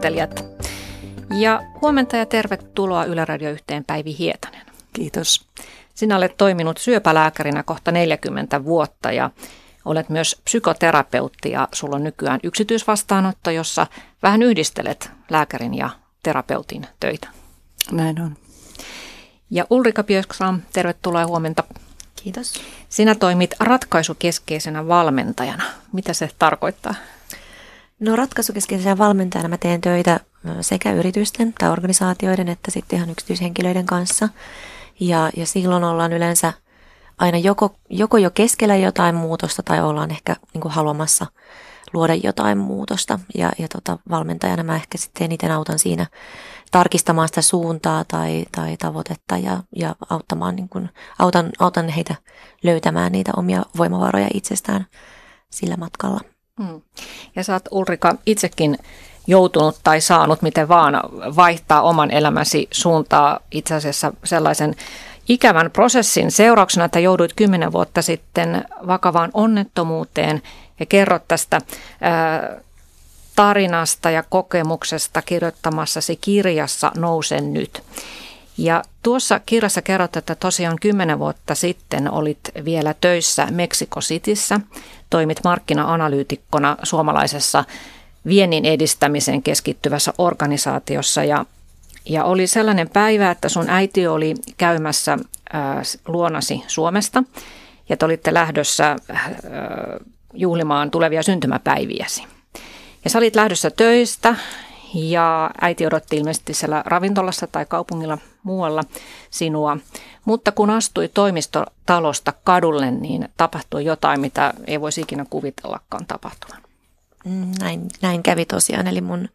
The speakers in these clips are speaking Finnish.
kuuntelijat. Ja huomenta ja tervetuloa Yle Radio yhteen Päivi Hietanen. Kiitos. Sinä olet toiminut syöpälääkärinä kohta 40 vuotta ja olet myös psykoterapeutti ja sulla on nykyään yksityisvastaanotto, jossa vähän yhdistelet lääkärin ja terapeutin töitä. Näin on. Ja Ulrika Björksam, tervetuloa huomenta. Kiitos. Sinä toimit ratkaisukeskeisenä valmentajana. Mitä se tarkoittaa? No ratkaisukeskeisenä valmentajana mä teen töitä sekä yritysten tai organisaatioiden että sitten ihan yksityishenkilöiden kanssa. Ja, ja silloin ollaan yleensä aina joko, joko jo keskellä jotain muutosta tai ollaan ehkä niin kuin haluamassa luoda jotain muutosta. Ja, ja tota, valmentajana mä ehkä sitten eniten autan siinä tarkistamaan sitä suuntaa tai, tai tavoitetta ja, ja auttamaan, niin kuin, autan, autan heitä löytämään niitä omia voimavaroja itsestään sillä matkalla. Hmm. Ja sä oot Ulrika itsekin joutunut tai saanut miten vaan vaihtaa oman elämäsi suuntaa itse asiassa sellaisen ikävän prosessin seurauksena, että jouduit kymmenen vuotta sitten vakavaan onnettomuuteen ja kerrot tästä ää, tarinasta ja kokemuksesta kirjoittamassasi kirjassa Nousen nyt. Ja tuossa kirjassa kerrot, että tosiaan kymmenen vuotta sitten olit vielä töissä Meksiko Cityssä, toimit markkina-analyytikkona suomalaisessa viennin edistämiseen keskittyvässä organisaatiossa. Ja, ja oli sellainen päivä, että sun äiti oli käymässä ää, luonasi Suomesta. Ja te olitte lähdössä ää, juhlimaan tulevia syntymäpäiviäsi. Ja sä olit lähdössä töistä ja äiti odotti ilmeisesti siellä ravintolassa tai kaupungilla muualla sinua. Mutta kun astui toimistotalosta kadulle, niin tapahtui jotain, mitä ei voisi ikinä kuvitellakaan tapahtuvan. Mm, näin, näin kävi tosiaan, eli mun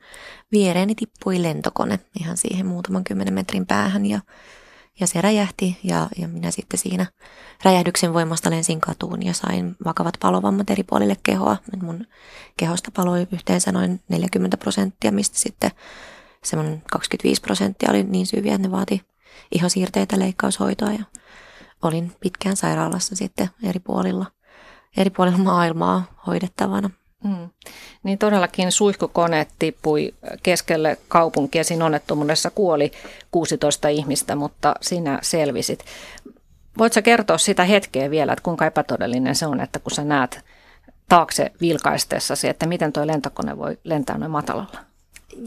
viereeni tippui lentokone ihan siihen muutaman kymmenen metrin päähän ja ja se räjähti ja, ja minä sitten siinä räjähdyksen voimasta lensin katuun ja sain vakavat palovammat eri puolille kehoa. Mun kehosta paloi yhteensä noin 40 prosenttia, mistä sitten semmoinen 25 prosenttia oli niin syviä, että ne vaati ihosiirteitä, leikkaushoitoa ja olin pitkään sairaalassa sitten eri puolilla, eri puolilla maailmaa hoidettavana. Mm. Niin todellakin suihkukone tippui keskelle kaupunkia. Siinä onnettomuudessa kuoli 16 ihmistä, mutta sinä selvisit. Voitko kertoa sitä hetkeä vielä, että kuinka epätodellinen se on, että kun sä näet taakse vilkaistessasi, että miten tuo lentokone voi lentää noin matalalla?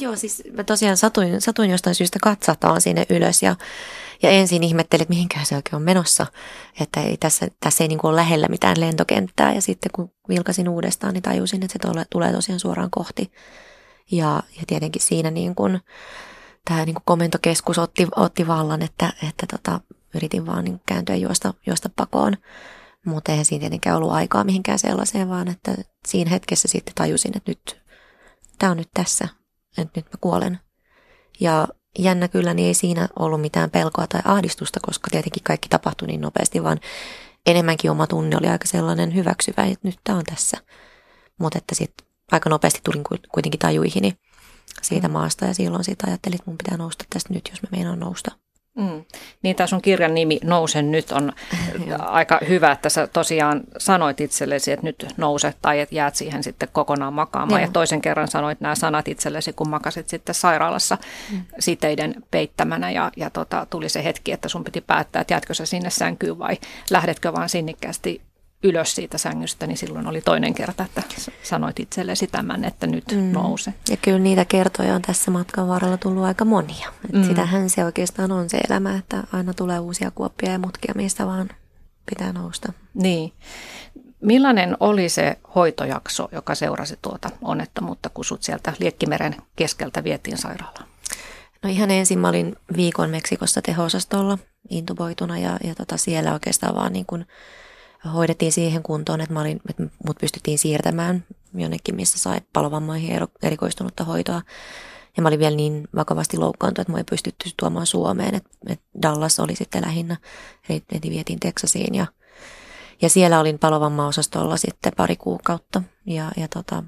Joo, siis mä tosiaan satuin, satuin jostain syystä katsataan sinne ylös ja, ja ensin ihmettelin, että mihinkään se oikein on menossa. Että ei, tässä, tässä ei niin kuin ole lähellä mitään lentokenttää ja sitten kun vilkasin uudestaan, niin tajusin, että se tole, tulee tosiaan suoraan kohti. Ja, ja tietenkin siinä niin kuin, tämä niin kuin komentokeskus otti, otti vallan, että, että tota, yritin vaan niin kääntyä juosta, juosta pakoon. Mutta eihän siinä tietenkään ollut aikaa mihinkään sellaiseen, vaan että siinä hetkessä sitten tajusin, että nyt tämä on nyt tässä että nyt mä kuolen. Ja jännä kyllä, niin ei siinä ollut mitään pelkoa tai ahdistusta, koska tietenkin kaikki tapahtui niin nopeasti, vaan enemmänkin oma tunne oli aika sellainen hyväksyvä, että nyt tämä on tässä. Mutta että sitten aika nopeasti tulin kuitenkin tajuihini siitä mm. maasta ja silloin sitten ajattelin, että mun pitää nousta tästä nyt, jos mä meinaan nousta. Mm. Niin tämä sun kirjan nimi Nousen nyt on aika hyvä, että sä tosiaan sanoit itsellesi, että nyt nouse tai että jäät siihen sitten kokonaan makaamaan. Joo. Ja toisen kerran sanoit nämä sanat itsellesi, kun makasit sitten sairaalassa mm. siteiden peittämänä ja, ja tota, tuli se hetki, että sun piti päättää, että jäätkö sä sinne sänkyyn vai lähdetkö vaan sinnikkäästi ylös siitä sängystä, niin silloin oli toinen kerta, että sanoit itsellesi tämän, että nyt mm. nouse. Ja kyllä niitä kertoja on tässä matkan varrella tullut aika monia. mm. Sitähän se oikeastaan on se elämä, että aina tulee uusia kuoppia ja mutkia, mistä vaan pitää nousta. Niin. Millainen oli se hoitojakso, joka seurasi tuota onnettomuutta, kun sut sieltä Liekkimeren keskeltä vietiin sairaalaan? No ihan ensin mä olin viikon Meksikossa teho-osastolla intuboituna ja, ja tota siellä oikeastaan vaan niin kuin hoidettiin siihen kuntoon, että, mä olin, että mut pystyttiin siirtämään jonnekin, missä sai palovammoihin erikoistunutta hoitoa. Ja mä olin vielä niin vakavasti loukkaantunut, että mä ei pystytty tuomaan Suomeen, että, että Dallas oli sitten lähinnä, eli vietiin Teksasiin ja, ja siellä olin palovammaosastolla sitten pari kuukautta ja, ja tota,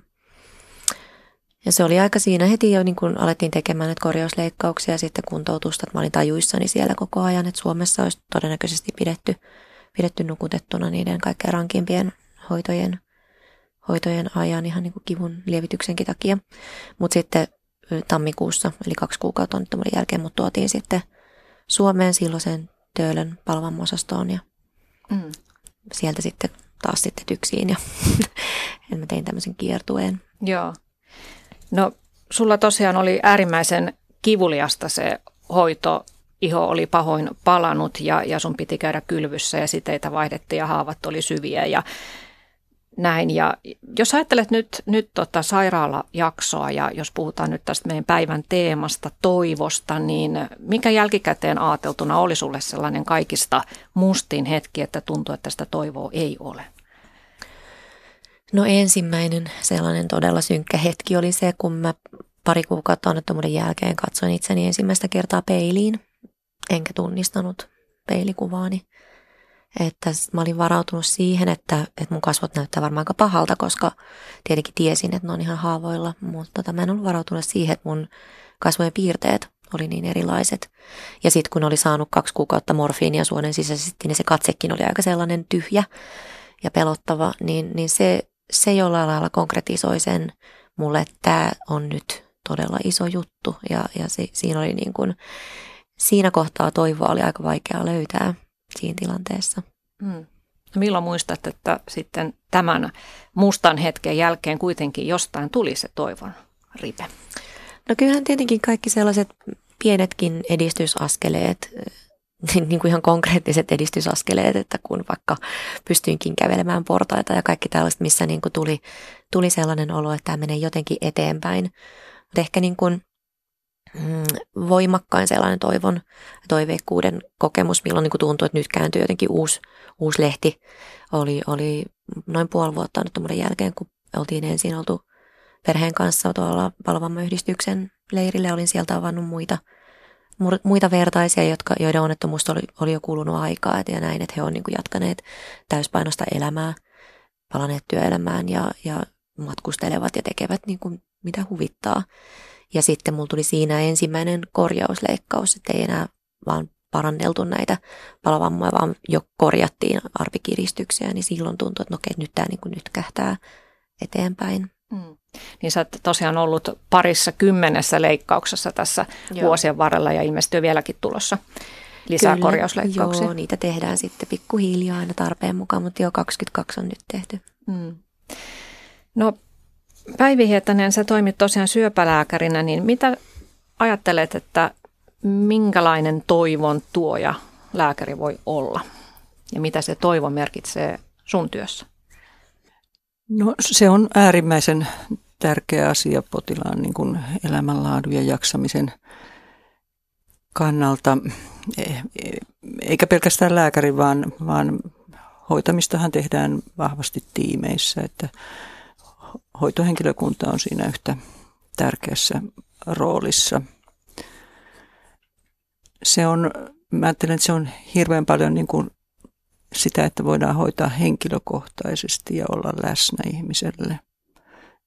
ja se oli aika siinä heti jo, niin kun alettiin tekemään näitä korjausleikkauksia ja sitten kuntoutusta, että mä olin tajuissani siellä koko ajan, että Suomessa olisi todennäköisesti pidetty – pidetty nukutettuna niiden kaikkein rankimpien hoitojen, hoitojen ajan ihan niin kuin kivun lievityksenkin takia. Mutta sitten tammikuussa, eli kaksi kuukautta onnettomuuden jälkeen, mut tuotiin sitten Suomeen silloisen Töölön palvamosastoon ja mm. sieltä sitten taas sitten tyksiin ja mä tein tämmöisen kiertueen. Joo. No sulla tosiaan oli äärimmäisen kivuliasta se hoito. Iho oli pahoin palanut ja, ja sun piti käydä kylvyssä ja siteitä vaihdettiin ja haavat oli syviä ja näin. Ja jos ajattelet nyt, nyt tota sairaalajaksoa ja jos puhutaan nyt tästä meidän päivän teemasta, toivosta, niin mikä jälkikäteen ajateltuna oli sulle sellainen kaikista mustin hetki, että tuntuu, että sitä toivoa ei ole? No ensimmäinen sellainen todella synkkä hetki oli se, kun mä pari kuukautta onnettomuuden jälkeen katsoin itseni ensimmäistä kertaa peiliin, enkä tunnistanut peilikuvaani. Että mä olin varautunut siihen, että, että mun kasvot näyttää varmaan aika pahalta, koska tietenkin tiesin, että ne on ihan haavoilla, mutta tota, mä en ollut varautunut siihen, että mun kasvojen piirteet oli niin erilaiset. Ja sitten kun oli saanut kaksi kuukautta morfiinia suonen sisäisesti, niin se katsekin oli aika sellainen tyhjä ja pelottava, niin, niin se, se jollain lailla konkretisoi sen mulle, että tämä on nyt todella iso juttu. Ja, ja se, siinä oli niin kuin, siinä kohtaa toivoa oli aika vaikea löytää siinä tilanteessa. Hmm. No milloin muistat, että sitten tämän mustan hetken jälkeen kuitenkin jostain tuli se toivon ripe? No kyllähän tietenkin kaikki sellaiset pienetkin edistysaskeleet, niin kuin ihan konkreettiset edistysaskeleet, että kun vaikka pystyinkin kävelemään portaita ja kaikki tällaista, missä niin kuin tuli, tuli sellainen olo, että tämä menee jotenkin eteenpäin. Mutta ehkä niin kuin Mm, voimakkain sellainen toivon, toiveikkuuden kokemus, milloin niin kuin tuntui, että nyt kääntyy jotenkin uusi, uusi lehti. Oli, oli noin puoli vuotta onnettomuuden jälkeen, kun oltiin ensin oltu perheen kanssa tuolla Palvammayhdistyksen leirille. Olin sieltä avannut muita, muita vertaisia, jotka, joiden onnettomuus oli, oli jo kulunut aikaa et, ja näin, että he on niin kuin jatkaneet täyspainosta elämää, palaneet työelämään ja, ja matkustelevat ja tekevät niin kuin mitä huvittaa. Ja sitten mulla tuli siinä ensimmäinen korjausleikkaus, että ei enää vaan paranneltu näitä palovammoja, vaan jo korjattiin arpikiristyksiä, niin silloin tuntui, että no okei, nyt tämä niin kuin nyt kähtää eteenpäin. Mm. Niin sä oot tosiaan ollut parissa kymmenessä leikkauksessa tässä joo. vuosien varrella ja ilmestyy vieläkin tulossa lisää Kyllä, korjausleikkauksia. Joo, niitä tehdään sitten pikkuhiljaa aina tarpeen mukaan, mutta jo 22 on nyt tehty. Mm. No Päivi Hietanen, sä toimit tosiaan syöpälääkärinä, niin mitä ajattelet, että minkälainen toivon tuoja lääkäri voi olla? Ja mitä se toivo merkitsee sun työssä? No se on äärimmäisen tärkeä asia potilaan niin kuin elämänlaadun ja jaksamisen kannalta. Eikä pelkästään lääkäri, vaan, vaan hoitamistahan tehdään vahvasti tiimeissä, että hoitohenkilökunta on siinä yhtä tärkeässä roolissa. Se on, mä ajattelen, että se on hirveän paljon niin kuin sitä, että voidaan hoitaa henkilökohtaisesti ja olla läsnä ihmiselle.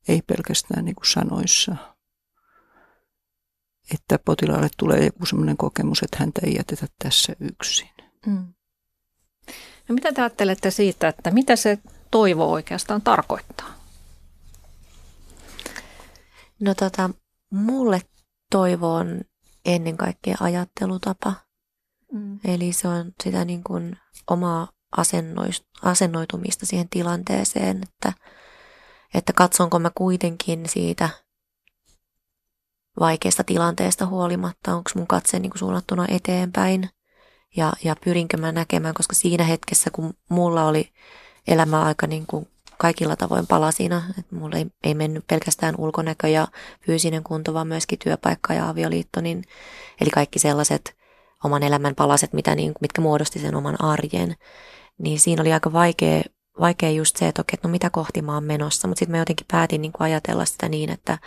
Ei pelkästään niin kuin sanoissa. Että potilaalle tulee joku sellainen kokemus, että häntä ei jätetä tässä yksin. Mm. No mitä te ajattelette siitä, että mitä se toivo oikeastaan tarkoittaa? No tota, mulle toivo on ennen kaikkea ajattelutapa. Mm. Eli se on sitä niin kuin omaa asennoitumista siihen tilanteeseen, että, että katsonko mä kuitenkin siitä vaikeasta tilanteesta huolimatta, onko mun katse niin kuin suunnattuna eteenpäin ja, ja pyrinkö mä näkemään, koska siinä hetkessä, kun mulla oli elämä aika niin kuin kaikilla tavoin palasina. Että mulla ei, ei mennyt pelkästään ulkonäkö ja fyysinen kunto, vaan myöskin työpaikka ja avioliitto. Niin, eli kaikki sellaiset oman elämän palaset, mitä niin, mitkä muodosti sen oman arjen. Niin siinä oli aika vaikea, vaikea just se, että okei, no mitä kohti mä oon menossa. Mutta sitten mä jotenkin päätin niin kuin ajatella sitä niin, että,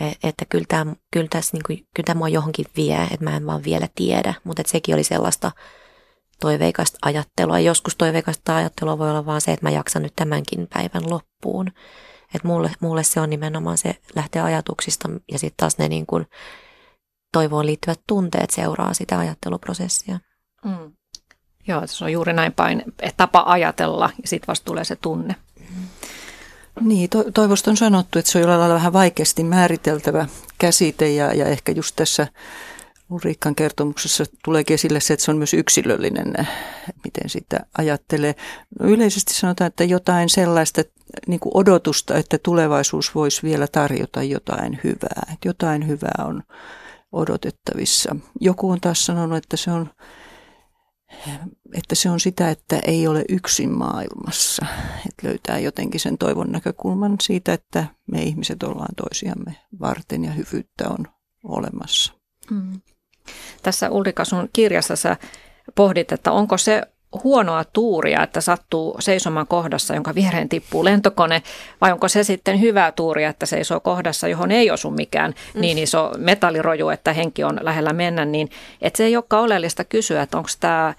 e, että kyllä tämä, kyllä, tässä, niin kuin, kyllä tämä mua johonkin vie, että mä en vaan vielä tiedä. Mutta sekin oli sellaista toiveikasta ajattelua. Joskus toiveikasta ajattelua voi olla vaan se, että mä jaksan nyt tämänkin päivän loppuun. Et mulle, mulle se on nimenomaan se lähtee ajatuksista ja sitten taas ne niin kuin toivoon liittyvät tunteet seuraa sitä ajatteluprosessia. Mm. Joo, se on juuri näin päin, että tapa ajatella ja sitten vasta tulee se tunne. Mm. Niin, to, toivosta on sanottu, että se on jollain lailla vähän vaikeasti määriteltävä käsite ja, ja ehkä just tässä Ulriikkan kertomuksessa tulee esille se, että se on myös yksilöllinen, miten sitä ajattelee. No yleisesti sanotaan, että jotain sellaista niin kuin odotusta, että tulevaisuus voisi vielä tarjota jotain hyvää. Että jotain hyvää on odotettavissa. Joku on taas sanonut, että se on, että se on sitä, että ei ole yksin maailmassa. Että löytää jotenkin sen toivon näkökulman siitä, että me ihmiset ollaan toisiamme varten ja hyvyyttä on olemassa. Mm. Tässä Ulrika sun kirjassa sä pohdit, että onko se huonoa tuuria, että sattuu seisomaan kohdassa, jonka viereen tippuu lentokone, vai onko se sitten hyvää tuuria, että seisoo kohdassa, johon ei osu mikään mm. niin iso metalliroju, että henki on lähellä mennä, niin että se ei olekaan oleellista kysyä, että onko tämä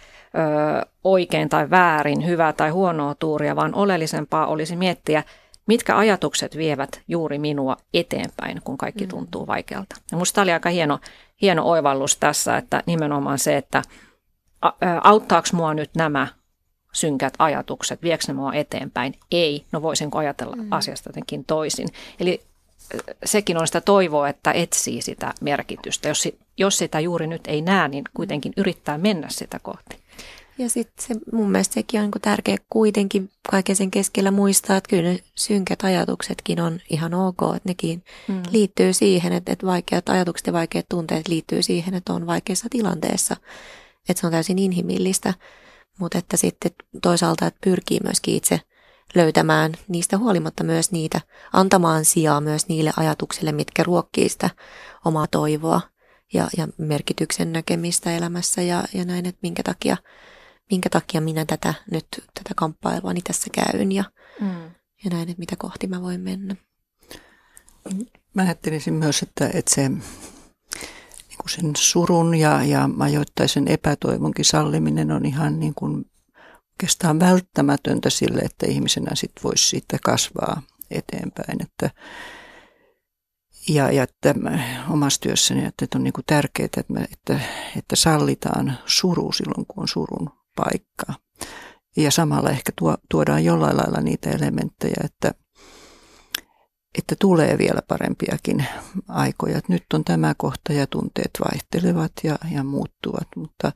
oikein tai väärin, hyvää tai huonoa tuuria, vaan oleellisempaa olisi miettiä, mitkä ajatukset vievät juuri minua eteenpäin, kun kaikki mm. tuntuu vaikealta. Ja musta oli aika hieno, hieno oivallus tässä, että nimenomaan se, että auttaako mua nyt nämä synkät ajatukset, viekö ne mua eteenpäin? Ei, no voisinko ajatella mm. asiasta jotenkin toisin. Eli sekin on sitä toivoa, että etsii sitä merkitystä. Jos, jos sitä juuri nyt ei näe, niin kuitenkin yrittää mennä sitä kohti. Ja sitten se, mun mielestä sekin on niin tärkeä kuitenkin kaiken sen keskellä muistaa, että kyllä ne synkät ajatuksetkin on ihan ok, että nekin mm. liittyy siihen, että, että vaikeat ajatukset ja vaikeat tunteet liittyy siihen, että on vaikeassa tilanteessa. Että se on täysin inhimillistä, mutta että sitten toisaalta että pyrkii myöskin itse löytämään niistä huolimatta myös niitä, antamaan sijaa myös niille ajatuksille, mitkä ruokkii sitä omaa toivoa ja, ja merkityksen näkemistä elämässä ja, ja näin, että minkä takia – minkä takia minä tätä nyt, tätä kamppailua niin tässä käyn ja, mm. ja näin, että mitä kohti mä voin mennä. Mä ajattelisin myös, että, että se niin kuin sen surun ja, ja ajoittaisen epätoivonkin salliminen on ihan niin kuin oikeastaan välttämätöntä sille, että ihmisenä sit voisi siitä kasvaa eteenpäin. Että, ja, ja että omassa työssäni, että, on niin kuin tärkeää, että, että, että sallitaan suru silloin, kun on surun paikkaa. Ja samalla ehkä tuo, tuodaan jollain lailla niitä elementtejä, että, että tulee vielä parempiakin aikoja. Nyt on tämä kohta ja tunteet vaihtelevat ja, ja muuttuvat, mutta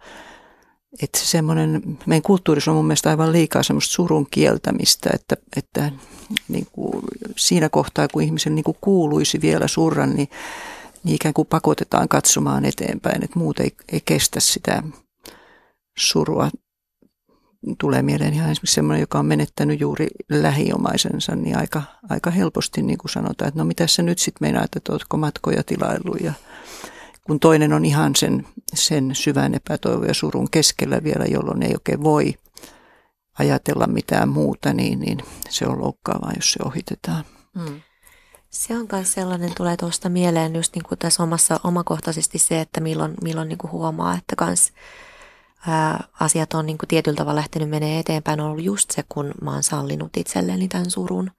että se semmoinen, meidän kulttuurissa on mun mielestä aivan liikaa semmoista surun kieltämistä, että, että niin kuin siinä kohtaa, kun ihmisen niin kuin kuuluisi vielä surra, niin, niin ikään kuin pakotetaan katsomaan eteenpäin, että muut ei, ei kestä sitä surua tulee mieleen ihan esimerkiksi sellainen, joka on menettänyt juuri lähiomaisensa, niin aika, aika helposti niin kuin sanotaan, että no mitä sä nyt sitten meinaat, että ootko matkoja tilailu ja kun toinen on ihan sen, sen syvän epätoivon ja surun keskellä vielä, jolloin ei oikein voi ajatella mitään muuta, niin, niin se on loukkaavaa, jos se ohitetaan. Hmm. Se on myös sellainen, tulee tuosta mieleen just niin kuin tässä omassa omakohtaisesti se, että milloin, milloin niin kuin huomaa, että kans ää, asiat on niin kuin tietyllä tavalla lähtenyt menee eteenpäin, on ollut just se, kun mä oon sallinut itselleni tämän surun.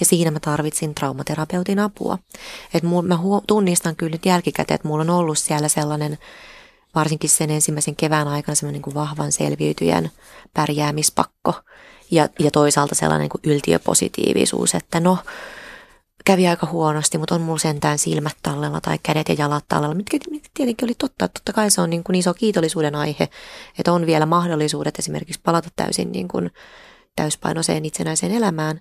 Ja siinä mä tarvitsin traumaterapeutin apua. Et mul, mä huo, tunnistan kyllä nyt jälkikäteen, että mulla on ollut siellä sellainen, varsinkin sen ensimmäisen kevään aikana semmoinen niin kuin vahvan selviytyjän pärjäämispakko. Ja, ja toisaalta sellainen niin kuin yltiöpositiivisuus, että no, kävi aika huonosti, mutta on mulla sentään silmät tallella tai kädet ja jalat tallella, mitkä, tietenkin oli totta. Totta kai se on niin kuin iso kiitollisuuden aihe, että on vielä mahdollisuudet esimerkiksi palata täysin niin kuin täyspainoiseen itsenäiseen elämään.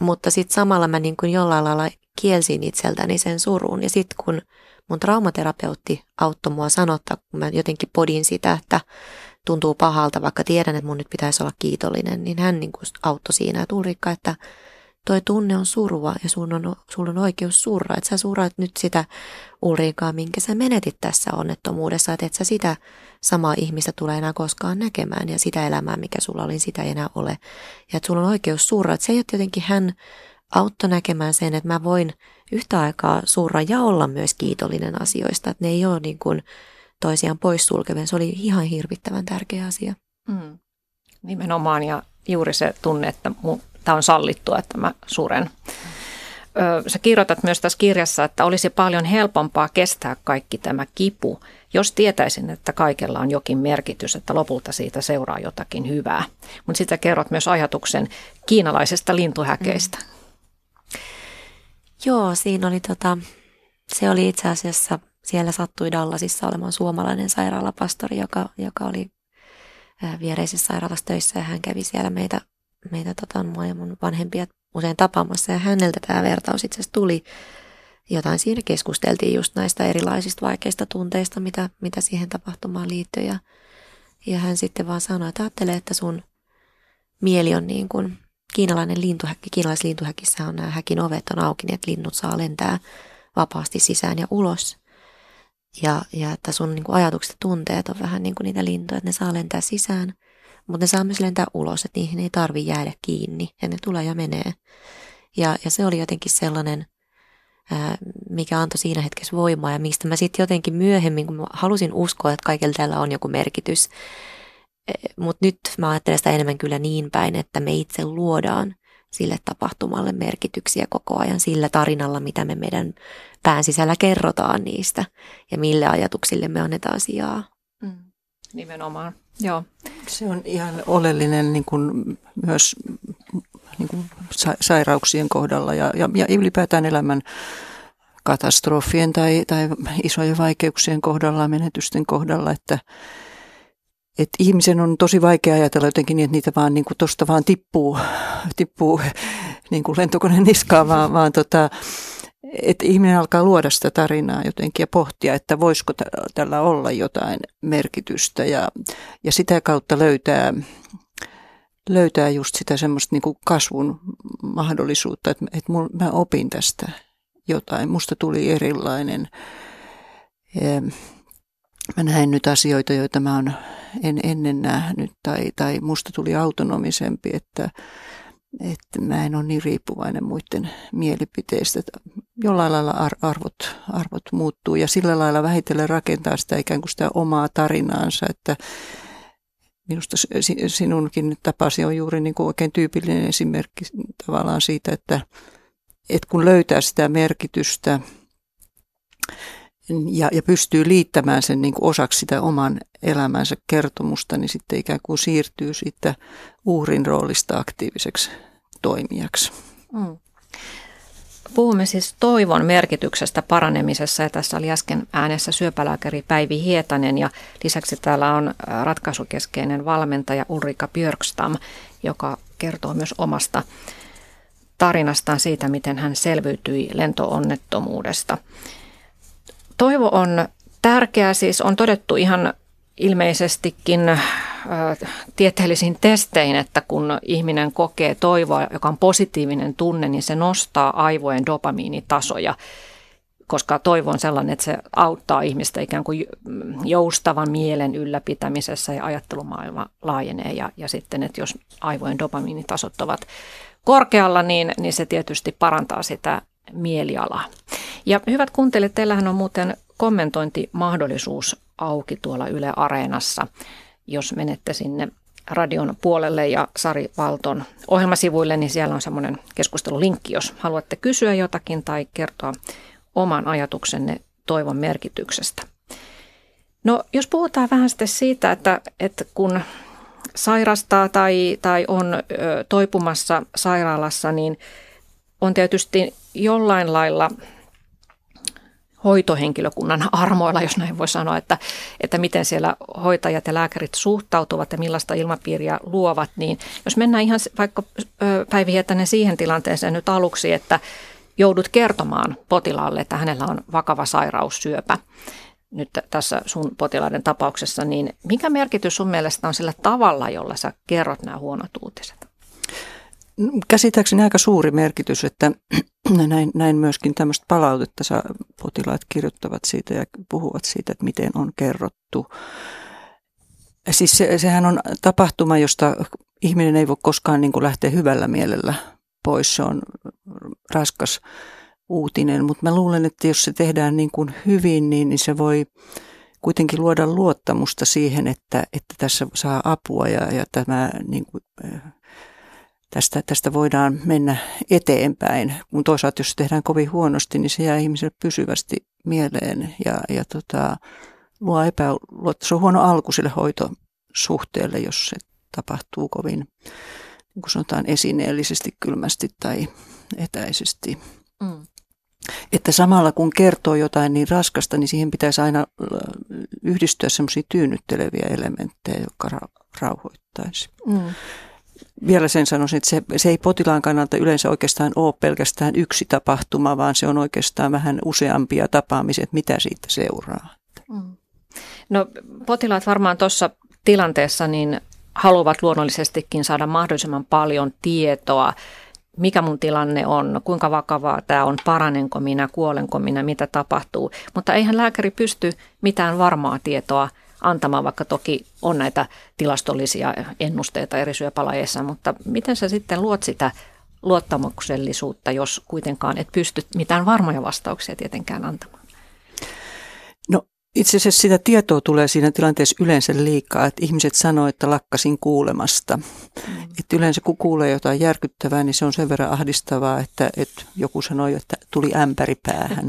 Mutta sitten samalla mä niin kuin jollain lailla kielsin itseltäni sen surun. Ja sitten kun mun traumaterapeutti auttoi mua sanottaa, kun mä jotenkin podin sitä, että tuntuu pahalta, vaikka tiedän, että mun nyt pitäisi olla kiitollinen, niin hän niin kuin auttoi siinä, että Ulrikka, että toi tunne on surua ja sun on, sulla on oikeus surra. Että sä surraat nyt sitä Ulriikaa, minkä sä menetit tässä onnettomuudessa. Että et sä sitä samaa ihmistä tulee enää koskaan näkemään ja sitä elämää, mikä sulla oli, sitä ei enää ole. Ja että sulla on oikeus surra. Että se, että jotenkin hän auttoi näkemään sen, että mä voin yhtä aikaa surra ja olla myös kiitollinen asioista. Että ne ei ole niin kuin toisiaan poissulkevia. Se oli ihan hirvittävän tärkeä asia. Mm. Nimenomaan ja juuri se tunne, että tämä on sallittua, että mä suren. Sä kirjoitat myös tässä kirjassa, että olisi paljon helpompaa kestää kaikki tämä kipu, jos tietäisin, että kaikella on jokin merkitys, että lopulta siitä seuraa jotakin hyvää. Mutta sitten kerrot myös ajatuksen kiinalaisesta lintuhäkeistä. Joo, siinä oli tota, se oli itse asiassa, siellä sattui Dallasissa olemaan suomalainen sairaalapastori, joka, joka oli viereisessä sairaalassa töissä ja hän kävi siellä meitä, meitä tota, mua ja mun vanhempia usein tapaamassa ja häneltä tämä vertaus itse asiassa tuli. Jotain siinä keskusteltiin just näistä erilaisista vaikeista tunteista, mitä, mitä siihen tapahtumaan liittyy ja, ja hän sitten vaan sanoi, että ajattele, että sun mieli on niin kuin kiinalainen lintuhäkki. Kiinalaislintuhäkissä on nämä häkin ovet on auki, niin että linnut saa lentää vapaasti sisään ja ulos. Ja, ja että sun niin kuin ajatukset ja tunteet on vähän niin kuin niitä lintuja, että ne saa lentää sisään, mutta ne saa myös lentää ulos, että niihin ei tarvi jäädä kiinni ja ne tulee ja menee. Ja, ja se oli jotenkin sellainen, mikä antoi siinä hetkessä voimaa ja mistä mä sitten jotenkin myöhemmin, kun mä halusin uskoa, että kaikella tällä on joku merkitys, e, mutta nyt mä ajattelen sitä enemmän kyllä niin päin, että me itse luodaan sille tapahtumalle merkityksiä koko ajan sillä tarinalla, mitä me meidän pään sisällä kerrotaan niistä ja mille ajatuksille me annetaan sijaa. Nimenomaan, joo. Se on ihan oleellinen niin kuin myös niin kuin sairauksien kohdalla ja, ja, ja ylipäätään elämän katastrofien tai, tai isojen vaikeuksien kohdalla, menetysten kohdalla, että, että ihmisen on tosi vaikea ajatella jotenkin niin, että niitä vaan niin kuin tosta vaan tippuu, tippuu niin kuin lentokoneen niskaan, vaan, vaan tota, että ihminen alkaa luoda sitä tarinaa jotenkin ja pohtia, että voisiko tällä olla jotain merkitystä ja, ja sitä kautta löytää, löytää just sitä semmoista niin kasvun mahdollisuutta, että, että mä opin tästä jotain, musta tuli erilainen mä näen nyt asioita, joita mä en ennen nähnyt tai, tai musta tuli autonomisempi, että, että mä en ole niin riippuvainen muiden mielipiteistä. Jollain lailla arvot, arvot muuttuu ja sillä lailla vähitellen rakentaa sitä ikään kuin sitä omaa tarinaansa, että minusta sinunkin tapasi on juuri niin kuin oikein tyypillinen esimerkki tavallaan siitä, että, että kun löytää sitä merkitystä, ja, ja pystyy liittämään sen niin kuin osaksi sitä oman elämänsä kertomusta, niin sitten ikään kuin siirtyy siitä uhrin roolista aktiiviseksi toimijaksi. Mm. Puhumme siis toivon merkityksestä paranemisessa ja tässä oli äsken äänessä syöpälääkäri Päivi Hietanen ja lisäksi täällä on ratkaisukeskeinen valmentaja Ulrika Björkstam, joka kertoo myös omasta tarinastaan siitä, miten hän selviytyi lentoonnettomuudesta. Toivo on tärkeää, siis on todettu ihan ilmeisestikin äh, tieteellisiin testein, että kun ihminen kokee toivoa, joka on positiivinen tunne, niin se nostaa aivojen dopamiinitasoja, koska toivo on sellainen, että se auttaa ihmistä ikään kuin joustavan mielen ylläpitämisessä ja ajattelumaailma laajenee. Ja, ja sitten, että jos aivojen dopamiinitasot ovat korkealla, niin, niin se tietysti parantaa sitä mielialaa. Ja hyvät kuuntelijat, teillähän on muuten kommentointimahdollisuus auki tuolla Yle Areenassa, jos menette sinne radion puolelle ja Sari Valton ohjelmasivuille, niin siellä on semmoinen keskustelulinkki, jos haluatte kysyä jotakin tai kertoa oman ajatuksenne toivon merkityksestä. No jos puhutaan vähän sitten siitä, että, että kun sairastaa tai, tai on toipumassa sairaalassa, niin on tietysti jollain lailla hoitohenkilökunnan armoilla, jos näin voi sanoa, että, että miten siellä hoitajat ja lääkärit suhtautuvat ja millaista ilmapiiriä luovat, niin jos mennään ihan vaikka Päivi Hietanen siihen tilanteeseen nyt aluksi, että joudut kertomaan potilaalle, että hänellä on vakava sairaus, syöpä, nyt tässä sun potilaiden tapauksessa, niin mikä merkitys sun mielestä on sillä tavalla, jolla sä kerrot nämä huonot uutiset? Käsittääkseni aika suuri merkitys, että näin, näin myöskin tämmöistä palautetta saa, potilaat kirjoittavat siitä ja puhuvat siitä, että miten on kerrottu. Siis se, sehän on tapahtuma, josta ihminen ei voi koskaan niin kuin lähteä hyvällä mielellä pois. Se on raskas uutinen, mutta mä luulen, että jos se tehdään niin kuin hyvin, niin, niin se voi kuitenkin luoda luottamusta siihen, että, että tässä saa apua ja, ja tämä niin kuin, tästä, tästä voidaan mennä eteenpäin. Kun toisaalta jos se tehdään kovin huonosti, niin se jää ihmiselle pysyvästi mieleen ja, ja tota, luo epäluotta. Se on huono alku sille hoitosuhteelle, jos se tapahtuu kovin, niin kuin sanotaan, esineellisesti, kylmästi tai etäisesti. Mm. että samalla kun kertoo jotain niin raskasta, niin siihen pitäisi aina yhdistyä semmoisia tyynnytteleviä elementtejä, jotka ra- rauhoittaisi. Mm. Vielä sen sanoisin, että se, se ei potilaan kannalta yleensä oikeastaan ole pelkästään yksi tapahtuma, vaan se on oikeastaan vähän useampia tapaamisia, että mitä siitä seuraa. Mm. No potilaat varmaan tuossa tilanteessa niin haluavat luonnollisestikin saada mahdollisimman paljon tietoa mikä mun tilanne on, kuinka vakavaa tämä on, paranenko minä, kuolenko minä, mitä tapahtuu. Mutta eihän lääkäri pysty mitään varmaa tietoa antamaan, vaikka toki on näitä tilastollisia ennusteita eri syöpälajeissa, mutta miten sä sitten luot sitä luottamuksellisuutta, jos kuitenkaan et pysty mitään varmoja vastauksia tietenkään antamaan? Itse asiassa sitä tietoa tulee siinä tilanteessa yleensä liikaa, että ihmiset sanoo, että lakkasin kuulemasta. Mm. Että yleensä kun kuulee jotain järkyttävää, niin se on sen verran ahdistavaa, että, että joku sanoi, että tuli ämpäri päähän.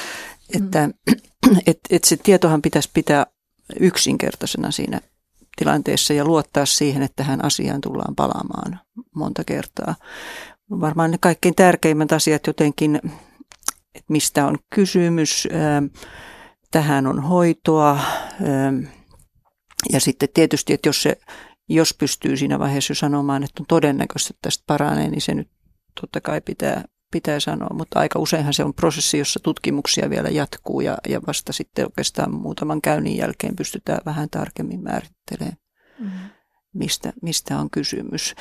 että et, et se tietohan pitäisi pitää yksinkertaisena siinä tilanteessa ja luottaa siihen, että tähän asiaan tullaan palaamaan monta kertaa. Varmaan ne kaikkein tärkeimmät asiat jotenkin, että mistä on kysymys, tähän on hoitoa. Ähm, ja sitten tietysti, että jos, se, jos pystyy siinä vaiheessa sanomaan, että on todennäköistä, että tästä paranee, niin se nyt totta kai pitää, pitää sanoa. Mutta aika useinhan se on prosessi, jossa tutkimuksia vielä jatkuu ja, ja vasta sitten oikeastaan muutaman käynnin jälkeen pystytään vähän tarkemmin määrittelemään, mm-hmm. mistä, mistä on kysymys.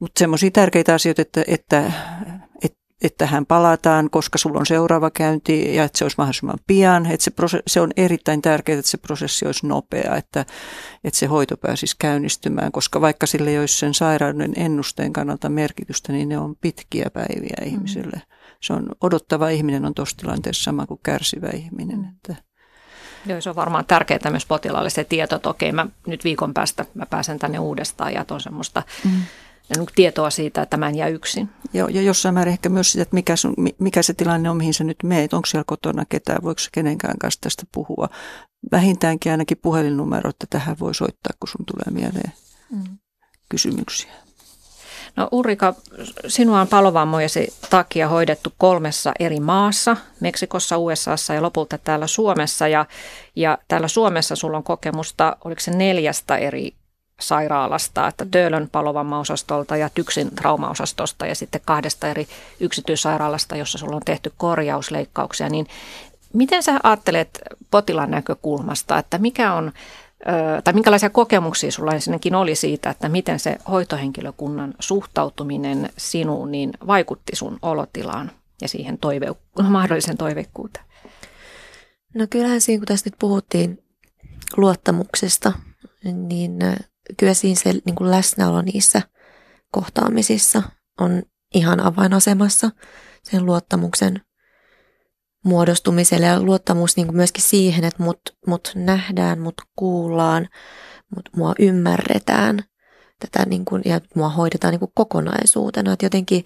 Mutta semmoisia tärkeitä asioita, että, että, että tähän palataan, koska sulla on seuraava käynti ja että se olisi mahdollisimman pian. Että se, prose- se on erittäin tärkeää, että se prosessi olisi nopea, että, että se hoito pääsisi käynnistymään, koska vaikka sille ei olisi sen sairauden ennusteen kannalta merkitystä, niin ne on pitkiä päiviä mm. ihmiselle. Se on odottava ihminen on tuossa tilanteessa sama kuin kärsivä ihminen. Mm. Että. Joo, se on varmaan tärkeää myös potilaalle se tieto, että okei, mä nyt viikon päästä mä pääsen tänne uudestaan ja on semmoista mm tietoa siitä, että mä en jää yksin. Joo, ja jossain määrin ehkä myös sitä, että mikä, sun, mikä se tilanne on, mihin sä nyt meet. Onko siellä kotona ketään, voiko kenenkään kanssa tästä puhua. Vähintäänkin ainakin puhelinnumero, että tähän voi soittaa, kun sun tulee mieleen mm. kysymyksiä. No Ulrika, sinua on palovammojesi takia hoidettu kolmessa eri maassa, Meksikossa, USAssa ja lopulta täällä Suomessa. Ja, ja täällä Suomessa sulla on kokemusta, oliko se neljästä eri sairaalasta, että Töölön palovammaosastolta ja Tyksin traumaosastosta ja sitten kahdesta eri yksityissairaalasta, jossa sulla on tehty korjausleikkauksia, niin miten sä ajattelet potilaan näkökulmasta, että mikä on, tai minkälaisia kokemuksia sulla ensinnäkin oli siitä, että miten se hoitohenkilökunnan suhtautuminen sinuun niin vaikutti sun olotilaan ja siihen toive, mahdollisen toiveikkuuteen? No kyllähän siinä, kun tässä nyt puhuttiin luottamuksesta, niin kyllä siinä se niin kuin läsnäolo niissä kohtaamisissa on ihan avainasemassa sen luottamuksen muodostumiselle ja luottamus niin kuin myöskin siihen, että mut, mut nähdään, mut kuullaan, mut mua ymmärretään tätä niin kuin, ja mua hoidetaan niin kuin kokonaisuutena. Että jotenkin,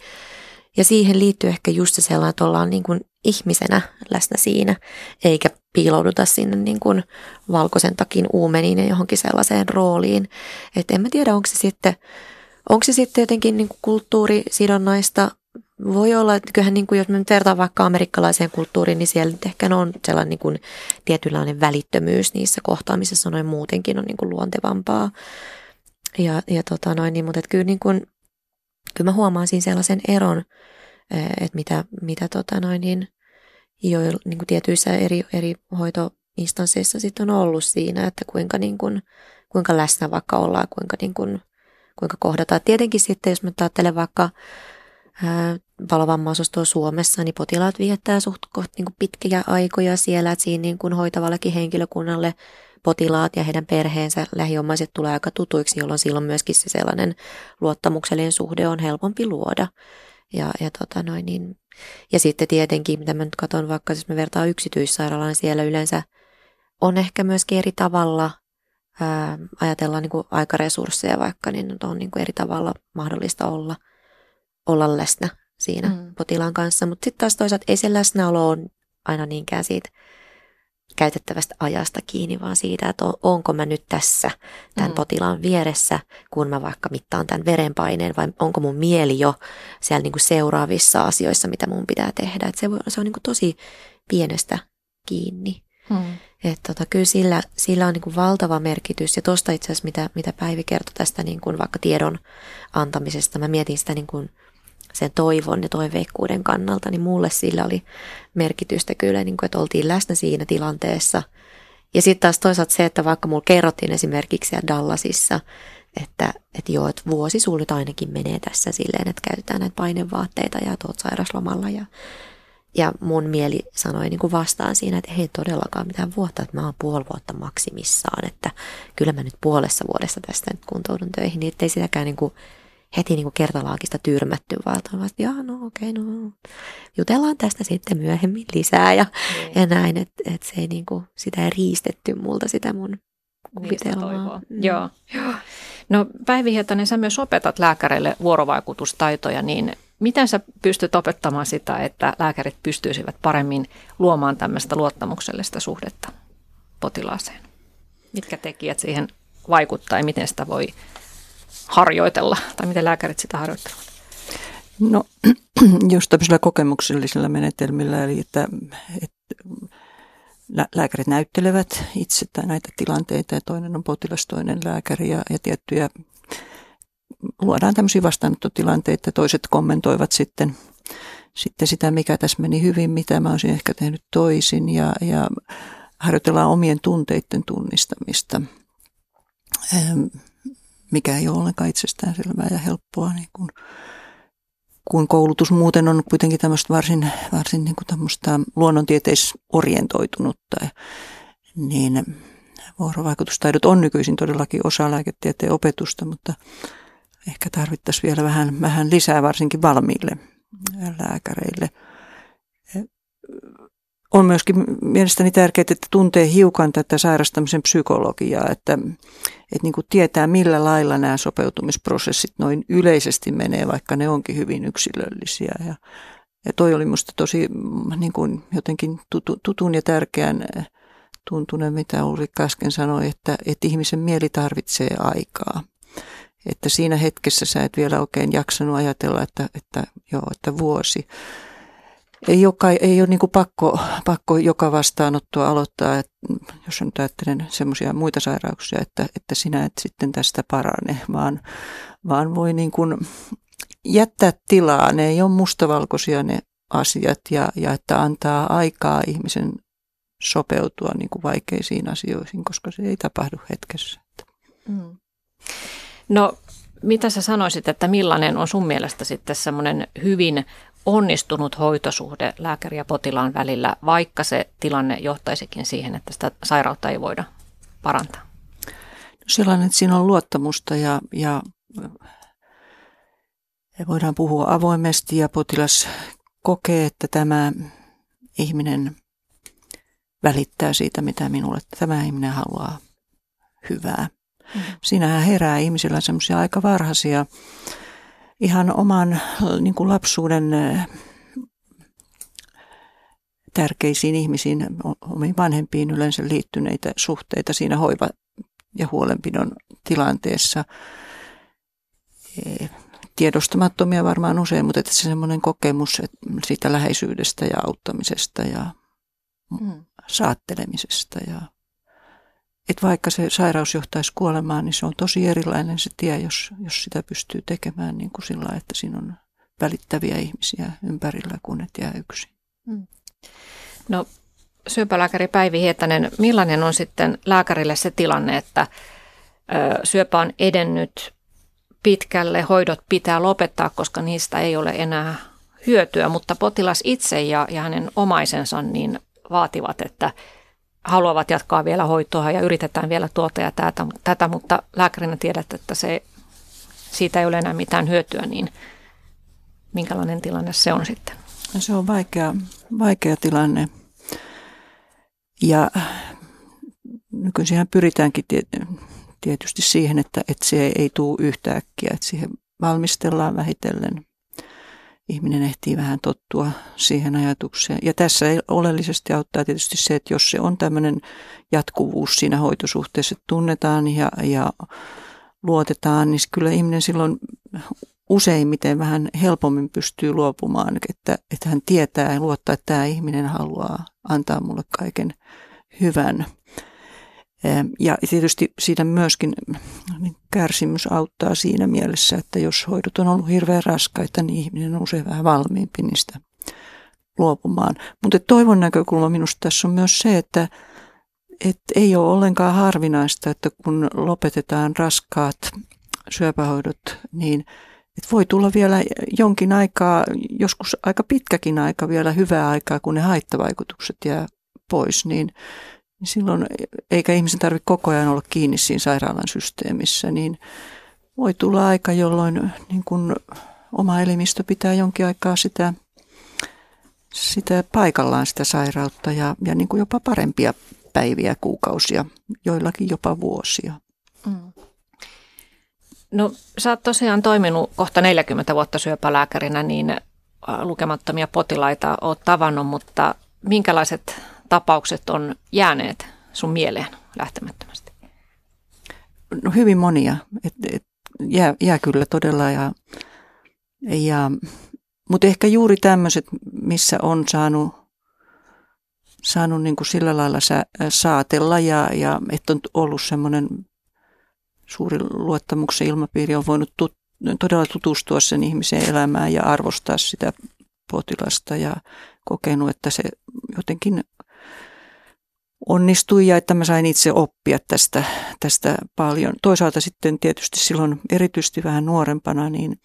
ja siihen liittyy ehkä just se sellainen, että ollaan niin kuin ihmisenä läsnä siinä, eikä piilouduta sinne niin kuin valkoisen takin uumeniin ja johonkin sellaiseen rooliin. Että en mä tiedä, onko se sitten, onko se sitten jotenkin niin kuin kulttuurisidonnaista. Voi olla, että kyllähän niin kuin, jos me nyt vertaan vaikka amerikkalaiseen kulttuuriin, niin siellä nyt ehkä on sellainen niin kuin tietynlainen välittömyys niissä kohtaamisissa noin muutenkin on niin kuin luontevampaa. Ja, ja tota noin, niin, mutta kyllä, niin kuin, kyllä mä huomaan siinä sellaisen eron, että mitä, mitä tota noin, niin, jo niin kuin tietyissä eri, eri hoitoinstansseissa sitten on ollut siinä, että kuinka, niin kuin, kuinka läsnä vaikka ollaan, kuinka, niin kuin, kuinka kohdataan. Tietenkin sitten, jos mä ajattelen vaikka palovammaosastoa Suomessa, niin potilaat viettää suht koht, niin kuin pitkiä aikoja siellä, että siinä niin kuin hoitavallekin henkilökunnalle potilaat ja heidän perheensä, lähiomaiset tulee aika tutuiksi, jolloin silloin myöskin se sellainen luottamuksellinen suhde on helpompi luoda. Ja, ja, tota noin, niin, ja sitten tietenkin, mitä mä nyt katson, vaikka jos me vertaan yksityissairaalaan, niin siellä yleensä on ehkä myöskin eri tavalla, ää, ajatellaan niin kuin aikaresursseja vaikka, niin on niin kuin eri tavalla mahdollista olla, olla läsnä siinä mm. potilaan kanssa. Mutta sitten taas toisaalta ei se läsnäolo on aina niinkään siitä käytettävästä ajasta kiinni, vaan siitä, että on, onko mä nyt tässä tämän mm. potilaan vieressä, kun mä vaikka mittaan tämän verenpaineen, vai onko mun mieli jo siellä niin kuin seuraavissa asioissa, mitä mun pitää tehdä. Että se, voi, se on niin kuin tosi pienestä kiinni. Mm. Että tota, kyllä sillä, sillä on niin kuin valtava merkitys. Ja tuosta itse asiassa, mitä, mitä Päivi kertoi tästä niin kuin vaikka tiedon antamisesta, mä mietin sitä niin kuin sen toivon ja toiveikkuuden kannalta, niin mulle sillä oli merkitystä kyllä, niin kuin, että oltiin läsnä siinä tilanteessa. Ja sitten taas toisaalta se, että vaikka mulla kerrottiin esimerkiksi siellä Dallasissa, että, että joo, että vuosi sulla nyt ainakin menee tässä silleen, että käytetään näitä painevaatteita ja tuot sairaslomalla ja ja mun mieli sanoi niin kuin vastaan siinä, että ei todellakaan mitään vuotta, että mä oon puoli vuotta maksimissaan, että kyllä mä nyt puolessa vuodessa tästä nyt kuntoudun töihin, niin ettei sitäkään niin kuin heti niin kuin kertalaakista tyrmätty, vaan että jaa, no okei, okay, no jutellaan tästä sitten myöhemmin lisää ja, mm. ja näin, että, että se ei niin kuin, sitä ei riistetty multa sitä mun kuvitelmaa. Mm. Joo. Joo. No Päivi Hietanen, sä myös opetat lääkäreille vuorovaikutustaitoja, niin Miten sä pystyt opettamaan sitä, että lääkärit pystyisivät paremmin luomaan tämmöistä luottamuksellista suhdetta potilaaseen? Mitkä tekijät siihen vaikuttaa ja miten sitä voi harjoitella tai miten lääkärit sitä harjoittelevat? No just tämmöisillä kokemuksellisilla menetelmillä, eli että, että lääkärit näyttelevät itse näitä tilanteita ja toinen on potilas, toinen lääkäri ja, ja tiettyjä luodaan tämmöisiä vastaanottotilanteita, toiset kommentoivat sitten, sitten sitä, mikä tässä meni hyvin, mitä mä olisin ehkä tehnyt toisin ja, ja harjoitellaan omien tunteiden tunnistamista, mikä ei ole ollenkaan itsestäänselvää ja helppoa, niin kuin, kun koulutus muuten on kuitenkin tämmöistä varsin, varsin niin kuin tämmöistä luonnontieteisorjentoitunutta, niin vuorovaikutustaidot on nykyisin todellakin osa lääketieteen opetusta, mutta ehkä tarvittaisiin vielä vähän, vähän lisää varsinkin valmiille lääkäreille. On myöskin mielestäni tärkeää, että tuntee hiukan tätä sairastamisen psykologiaa, että, että niin kuin tietää millä lailla nämä sopeutumisprosessit noin yleisesti menee, vaikka ne onkin hyvin yksilöllisiä. Ja, ja toi oli minusta tosi niin kuin jotenkin tutu, tutun ja tärkeän tuntunen, mitä Ulrikka äsken sanoi, että, että ihmisen mieli tarvitsee aikaa että siinä hetkessä sä et vielä oikein jaksanut ajatella, että, että, joo, että vuosi. Ei, joka, ei ole niin pakko, pakko joka vastaanottoa aloittaa, että jos nyt ajattelen semmoisia muita sairauksia, että, että sinä et sitten tästä parane, vaan, vaan voi niin kuin jättää tilaa. Ne ei ole mustavalkoisia ne asiat ja, ja että antaa aikaa ihmisen sopeutua niin kuin vaikeisiin asioihin, koska se ei tapahdu hetkessä. Mm. No mitä sä sanoisit, että millainen on sun mielestä sitten semmoinen hyvin onnistunut hoitosuhde lääkäri ja potilaan välillä, vaikka se tilanne johtaisikin siihen, että sitä sairautta ei voida parantaa? No sellainen, että siinä on luottamusta ja, ja, ja voidaan puhua avoimesti ja potilas kokee, että tämä ihminen välittää siitä, mitä minulle tämä ihminen haluaa hyvää. Mm. Siinähän herää ihmisillä semmoisia aika varhaisia, ihan oman niin kuin lapsuuden tärkeisiin ihmisiin, omiin vanhempiin yleensä liittyneitä suhteita siinä hoiva- ja huolenpidon tilanteessa. Tiedostamattomia varmaan usein, mutta että se semmoinen kokemus että siitä läheisyydestä ja auttamisesta ja mm. saattelemisesta ja että vaikka se sairaus johtaisi kuolemaan, niin se on tosi erilainen se tie, jos, jos sitä pystyy tekemään niin kuin sillä että siinä on välittäviä ihmisiä ympärillä, kun et jää yksin. Mm. No syöpälääkäri Päivi Hietanen, millainen on sitten lääkärille se tilanne, että ö, syöpä on edennyt pitkälle, hoidot pitää lopettaa, koska niistä ei ole enää hyötyä, mutta potilas itse ja, ja hänen omaisensa niin vaativat, että haluavat jatkaa vielä hoitoa ja yritetään vielä tuota ja tätä, tätä mutta lääkärinä tiedät, että se, siitä ei ole enää mitään hyötyä, niin minkälainen tilanne se on sitten? No se on vaikea, vaikea tilanne. Ja nykyisinhän pyritäänkin tietysti siihen, että, että se ei tule yhtäkkiä, että siihen valmistellaan vähitellen. Ihminen ehtii vähän tottua siihen ajatukseen. Ja tässä oleellisesti auttaa tietysti se, että jos se on tämmöinen jatkuvuus siinä hoitosuhteessa, että tunnetaan ja, ja luotetaan, niin kyllä ihminen silloin useimmiten vähän helpommin pystyy luopumaan, että, että hän tietää ja luottaa, että tämä ihminen haluaa antaa mulle kaiken hyvän. Ja tietysti siinä myöskin niin kärsimys auttaa siinä mielessä, että jos hoidot on ollut hirveän raskaita, niin ihminen on usein vähän valmiimpi niistä luopumaan. Mutta toivon näkökulma minusta tässä on myös se, että, että ei ole ollenkaan harvinaista, että kun lopetetaan raskaat syöpähoidot, niin että voi tulla vielä jonkin aikaa, joskus aika pitkäkin aika vielä hyvää aikaa, kun ne haittavaikutukset jää pois, niin niin silloin, eikä ihmisen tarvitse koko ajan olla kiinni siinä sairaalan systeemissä, niin voi tulla aika, jolloin niin kun oma elimistö pitää jonkin aikaa sitä, sitä paikallaan sitä sairautta ja, ja niin kuin jopa parempia päiviä, kuukausia, joillakin jopa vuosia. Mm. No sä oot tosiaan toiminut kohta 40 vuotta syöpälääkärinä, niin lukemattomia potilaita oot tavannut, mutta minkälaiset tapaukset on jääneet sun mieleen lähtemättömästi? No hyvin monia. Et, et, jää, jää kyllä todella. Ja, ja, mutta ehkä juuri tämmöiset, missä on saanut, saanut niin kuin sillä lailla sä, saatella ja, ja että on ollut semmoinen suuri luottamuksen ilmapiiri, on voinut tut, todella tutustua sen ihmisen elämään ja arvostaa sitä potilasta ja kokenut, että se jotenkin onnistui ja että mä sain itse oppia tästä, tästä paljon. Toisaalta sitten tietysti silloin erityisesti vähän nuorempana, niin,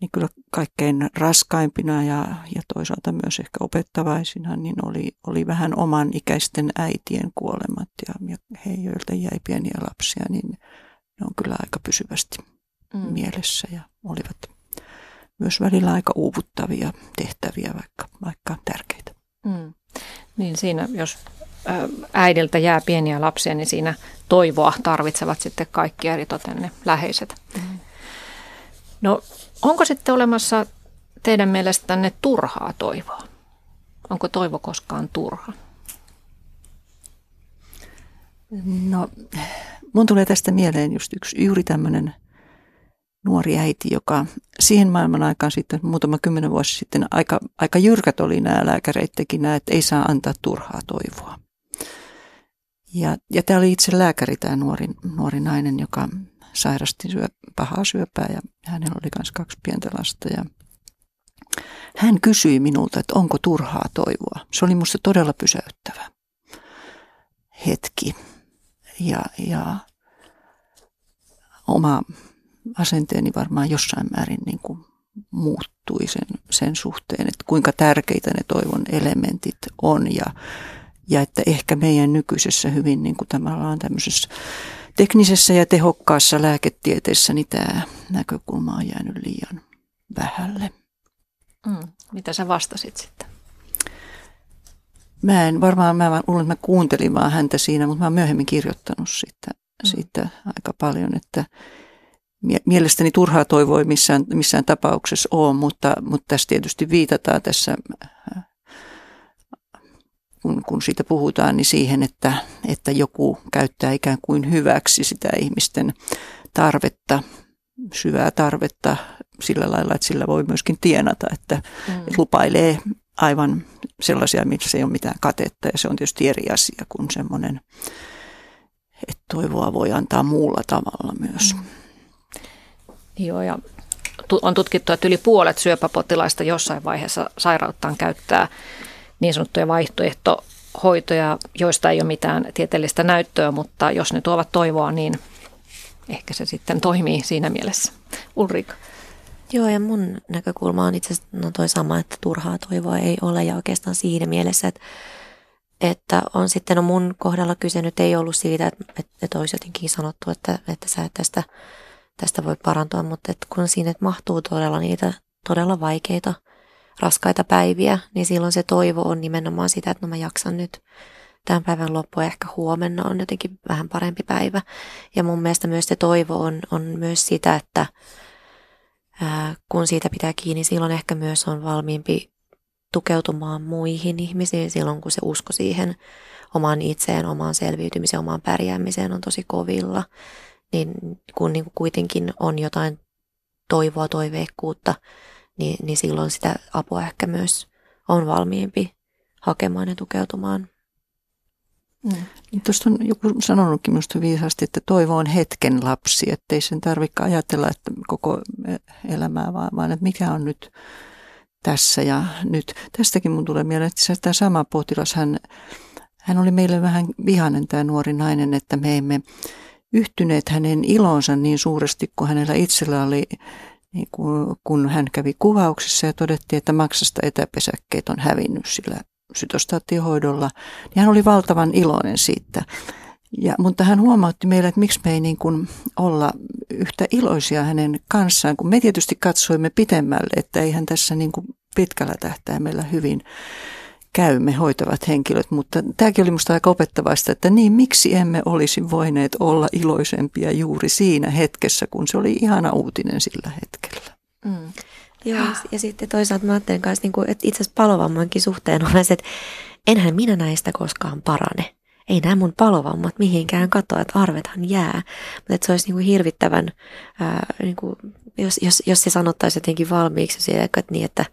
niin kyllä kaikkein raskaimpina ja, ja toisaalta myös ehkä opettavaisina, niin oli, oli vähän oman ikäisten äitien kuolemat ja, ja he, joilta jäi pieniä lapsia, niin ne on kyllä aika pysyvästi mm. mielessä ja olivat myös välillä aika uuvuttavia tehtäviä, vaikka, vaikka tärkeitä. Mm. Niin siinä, jos äidiltä jää pieniä lapsia, niin siinä toivoa tarvitsevat sitten kaikki eritoten ne läheiset. Mm. No onko sitten olemassa teidän mielestänne turhaa toivoa? Onko toivo koskaan turha? No, mun tulee tästä mieleen just yksi juuri tämmöinen nuori äiti, joka siihen maailman aikaan sitten muutama kymmenen vuosi sitten aika, aika jyrkät oli nämä lääkäreittekin nämä, että ei saa antaa turhaa toivoa. Ja, ja tämä oli itse lääkäri, tämä nuori, nuori nainen, joka sairasti syö, pahaa syöpää ja hänellä oli myös kaksi pientä lasta. Ja hän kysyi minulta, että onko turhaa toivoa. Se oli minusta todella pysäyttävä hetki. Ja, ja oma asenteeni varmaan jossain määrin niin kuin muuttui sen, sen suhteen, että kuinka tärkeitä ne toivon elementit on ja ja että ehkä meidän nykyisessä hyvin niin kuin on tämmöisessä teknisessä ja tehokkaassa lääketieteessä, niin tämä näkökulma on jäänyt liian vähälle. Mm. Mitä sä vastasit sitten? Mä en varmaan, mä luulen, että mä kuuntelin vaan häntä siinä, mutta mä oon myöhemmin kirjoittanut siitä, mm. siitä aika paljon, että mielestäni turhaa toivoa missään, missään tapauksessa ole, mutta, mutta tässä tietysti viitataan tässä kun, kun siitä puhutaan, niin siihen, että, että joku käyttää ikään kuin hyväksi sitä ihmisten tarvetta, syvää tarvetta sillä lailla, että sillä voi myöskin tienata, että, mm. lupailee aivan sellaisia, missä ei ole mitään katetta ja se on tietysti eri asia kuin semmoinen, että toivoa voi antaa muulla tavalla myös. Mm. Joo ja on tutkittu, että yli puolet syöpäpotilaista jossain vaiheessa sairauttaan käyttää niin sanottuja vaihtoehtohoitoja, joista ei ole mitään tieteellistä näyttöä, mutta jos ne tuovat toivoa, niin ehkä se sitten toimii siinä mielessä. Ulrika. Joo, ja mun näkökulma on itse asiassa no toi sama, että turhaa toivoa ei ole ja oikeastaan siinä mielessä, että, että on sitten no mun kohdalla kyse nyt ei ollut siitä, että, että, että olisi jotenkin sanottu, että, että sä tästä, tästä voi parantua, mutta että kun siinä että mahtuu todella niitä todella vaikeita – raskaita päiviä, niin silloin se toivo on nimenomaan sitä, että no mä jaksan nyt tämän päivän loppu ehkä huomenna on jotenkin vähän parempi päivä. Ja mun mielestä myös se toivo on, on myös sitä, että kun siitä pitää kiinni, silloin ehkä myös on valmiimpi tukeutumaan muihin ihmisiin silloin, kun se usko siihen omaan itseen, omaan selviytymiseen, omaan pärjäämiseen on tosi kovilla. Niin kun niin kuitenkin on jotain toivoa, toiveikkuutta, niin, niin silloin sitä apua ehkä myös on valmiimpi hakemaan ja tukeutumaan. Mm. Niin tuosta on joku sanonutkin minusta viisaasti, että toivo on hetken lapsi, ettei sen tarvitse ajatella että koko elämää, vaan, vaan että mikä on nyt tässä ja nyt. Tästäkin mun tulee mieleen, että tämä sama potilas, hän, hän oli meille vähän vihainen tämä nuori nainen, että me emme yhtyneet hänen ilonsa niin suuresti kuin hänellä itsellä oli, niin kun, kun hän kävi kuvauksessa ja todettiin, että maksasta etäpesäkkeet on hävinnyt sillä sytostaattihoidolla, niin hän oli valtavan iloinen siitä. Ja, mutta hän huomautti meille, että miksi me ei niin kuin olla yhtä iloisia hänen kanssaan, kun me tietysti katsoimme pitemmälle, että eihän tässä niin kuin pitkällä tähtäimellä hyvin käymme hoitavat henkilöt, mutta tämäkin oli minusta aika opettavaista, että niin miksi emme olisi voineet olla iloisempia juuri siinä hetkessä, kun se oli ihana uutinen sillä hetkellä. Mm. Joo, ja sitten toisaalta mä ajattelen kanssa, niin kuin, että itse asiassa palovammankin suhteen on se, että enhän minä näistä koskaan parane. Ei nämä mun palovammat mihinkään katoa, että arvethan jää. Mutta että se olisi niin kuin hirvittävän, ää, niin kuin, jos, jos, jos se sanottaisiin jotenkin valmiiksi että, niin, että,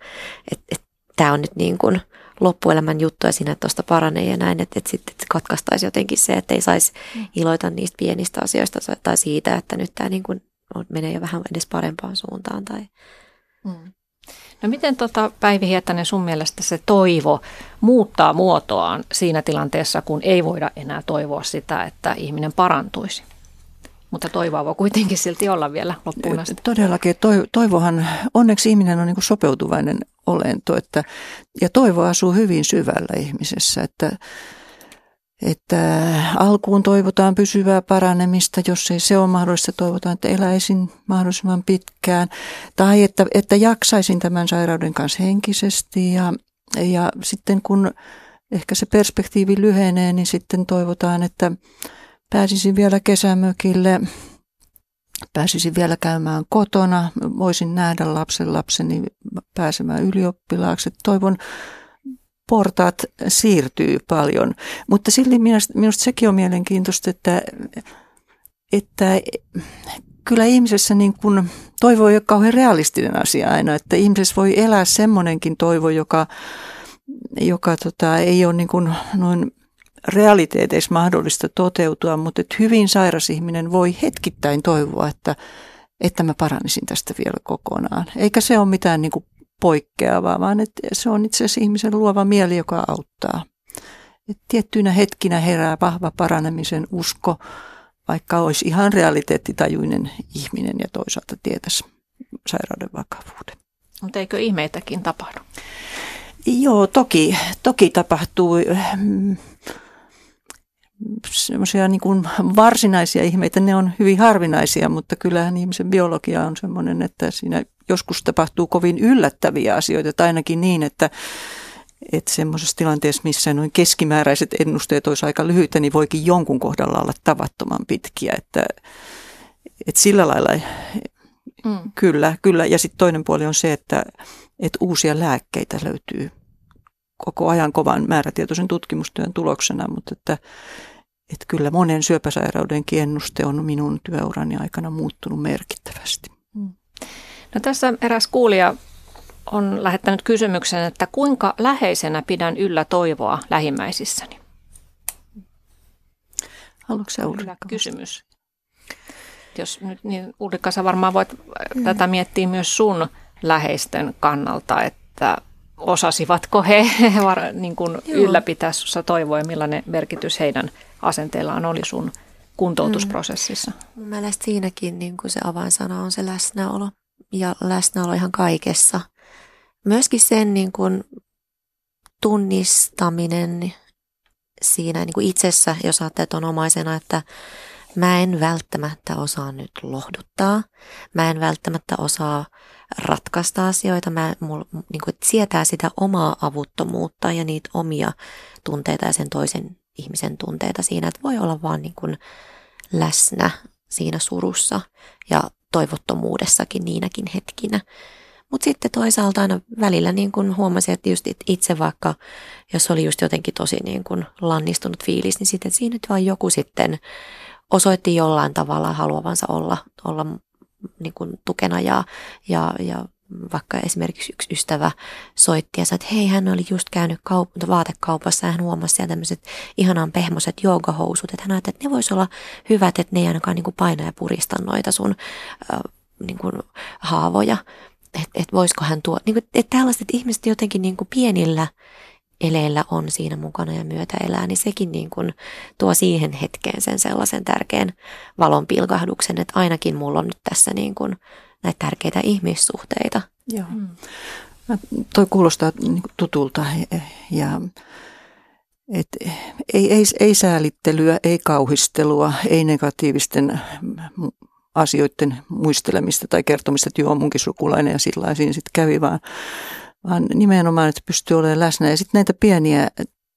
että, että tämä on nyt niin kuin loppuelämän juttu ja siinä tuosta paranee ja näin, että, että sitten katkaistaisi jotenkin se, että ei saisi mm. iloita niistä pienistä asioista tai siitä, että nyt tämä niin kuin menee jo vähän edes parempaan suuntaan tai Mm. No miten tota, Päivi Hietanen sun mielestä se toivo muuttaa muotoaan siinä tilanteessa, kun ei voida enää toivoa sitä, että ihminen parantuisi? Mutta toivoa voi kuitenkin silti olla vielä loppuun asti. Todellakin. Toivohan, onneksi ihminen on niin sopeutuvainen olento että, ja toivo asuu hyvin syvällä ihmisessä. Että että alkuun toivotaan pysyvää paranemista, jos ei se ole mahdollista, toivotaan, että eläisin mahdollisimman pitkään. Tai että, että jaksaisin tämän sairauden kanssa henkisesti ja, ja sitten kun ehkä se perspektiivi lyhenee, niin sitten toivotaan, että pääsisin vielä kesämökille, pääsisin vielä käymään kotona, voisin nähdä lapsen lapseni pääsemään ylioppilaaksi. Toivon portaat siirtyy paljon. Mutta silti minusta, minusta sekin on mielenkiintoista, että, että kyllä ihmisessä niin kuin toivo ei ole kauhean realistinen asia aina, että ihmisessä voi elää semmoinenkin toivo, joka, joka tota, ei ole niin kuin noin realiteeteissa mahdollista toteutua, mutta että hyvin sairas ihminen voi hetkittäin toivoa, että, että mä paranisin tästä vielä kokonaan. Eikä se ole mitään niin kuin poikkeavaa, vaan että se on itse asiassa ihmisen luova mieli, joka auttaa. Et tiettyinä hetkinä herää vahva paranemisen usko, vaikka olisi ihan realiteettitajuinen ihminen ja toisaalta tietäisi sairauden vakavuuden. Mutta eikö ihmeitäkin tapahdu? Joo, toki, toki tapahtuu semmoisia niin kuin varsinaisia ihmeitä, ne on hyvin harvinaisia, mutta kyllähän ihmisen biologia on semmoinen, että siinä joskus tapahtuu kovin yllättäviä asioita, tai ainakin niin, että, että semmoisessa tilanteessa, missä noin keskimääräiset ennusteet olisi aika lyhyitä, niin voikin jonkun kohdalla olla tavattoman pitkiä, että, että sillä lailla mm. kyllä, kyllä. Ja sitten toinen puoli on se, että, että uusia lääkkeitä löytyy koko ajan kovan määrätietoisen tutkimustyön tuloksena, mutta että, että kyllä monen syöpäsairauden ennuste on minun työurani aikana muuttunut merkittävästi. Mm. No tässä eräs kuulija on lähettänyt kysymyksen, että kuinka läheisenä pidän yllä toivoa lähimmäisissäni? Haluatko sä Ulrika? kysymys. Jos nyt, niin Ulrika, sä varmaan voit mm. tätä miettiä myös sun läheisten kannalta, että osasivatko he niin kuin ylläpitää sinussa toivoa ja millainen merkitys heidän asenteellaan oli sun kuntoutusprosessissa? Mm. mielestä siinäkin niin kuin se avainsana on se läsnäolo ja läsnäolo ihan kaikessa. Myöskin sen niin kuin tunnistaminen siinä niin kuin itsessä, jos ajattelet on omaisena, että mä en välttämättä osaa nyt lohduttaa, mä en välttämättä osaa ratkaista asioita, mä mul, niin kuin, sietää sitä omaa avuttomuutta ja niitä omia tunteita ja sen toisen ihmisen tunteita siinä, että voi olla vaan niin kuin läsnä siinä surussa ja toivottomuudessakin niinäkin hetkinä. Mutta sitten toisaalta aina välillä niin kun huomasin, että just itse vaikka, jos oli just jotenkin tosi niin kun lannistunut fiilis, niin sitten siinä nyt vaan joku sitten osoitti jollain tavalla haluavansa olla, olla niin kun tukena ja, ja, ja vaikka esimerkiksi yksi ystävä soitti ja sanoi, että hei, hän oli just käynyt kaup- vaatekaupassa ja hän huomasi siellä tämmöiset ihanan pehmoiset joogahousut, että hän ajatteli, että ne voisi olla hyvät, että ne ei ainakaan niin kuin paina ja purista noita sun äh, niin kuin haavoja. Että et voisiko hän tuo, niin kuin, että tällaiset ihmiset jotenkin niin kuin pienillä eleillä on siinä mukana ja myötä elää, niin sekin niin kuin tuo siihen hetkeen sen sellaisen tärkeän valon pilkahduksen, että ainakin mulla on nyt tässä niin kuin näitä tärkeitä ihmissuhteita. Joo. Mm. Toi kuulostaa niin tutulta ja et ei, ei, ei säälittelyä, ei kauhistelua, ei negatiivisten asioiden muistelemista tai kertomista, että joo, munkin sukulainen ja sillä sitten kävi, vaan, vaan nimenomaan, että pystyy olemaan läsnä. Ja sitten näitä pieniä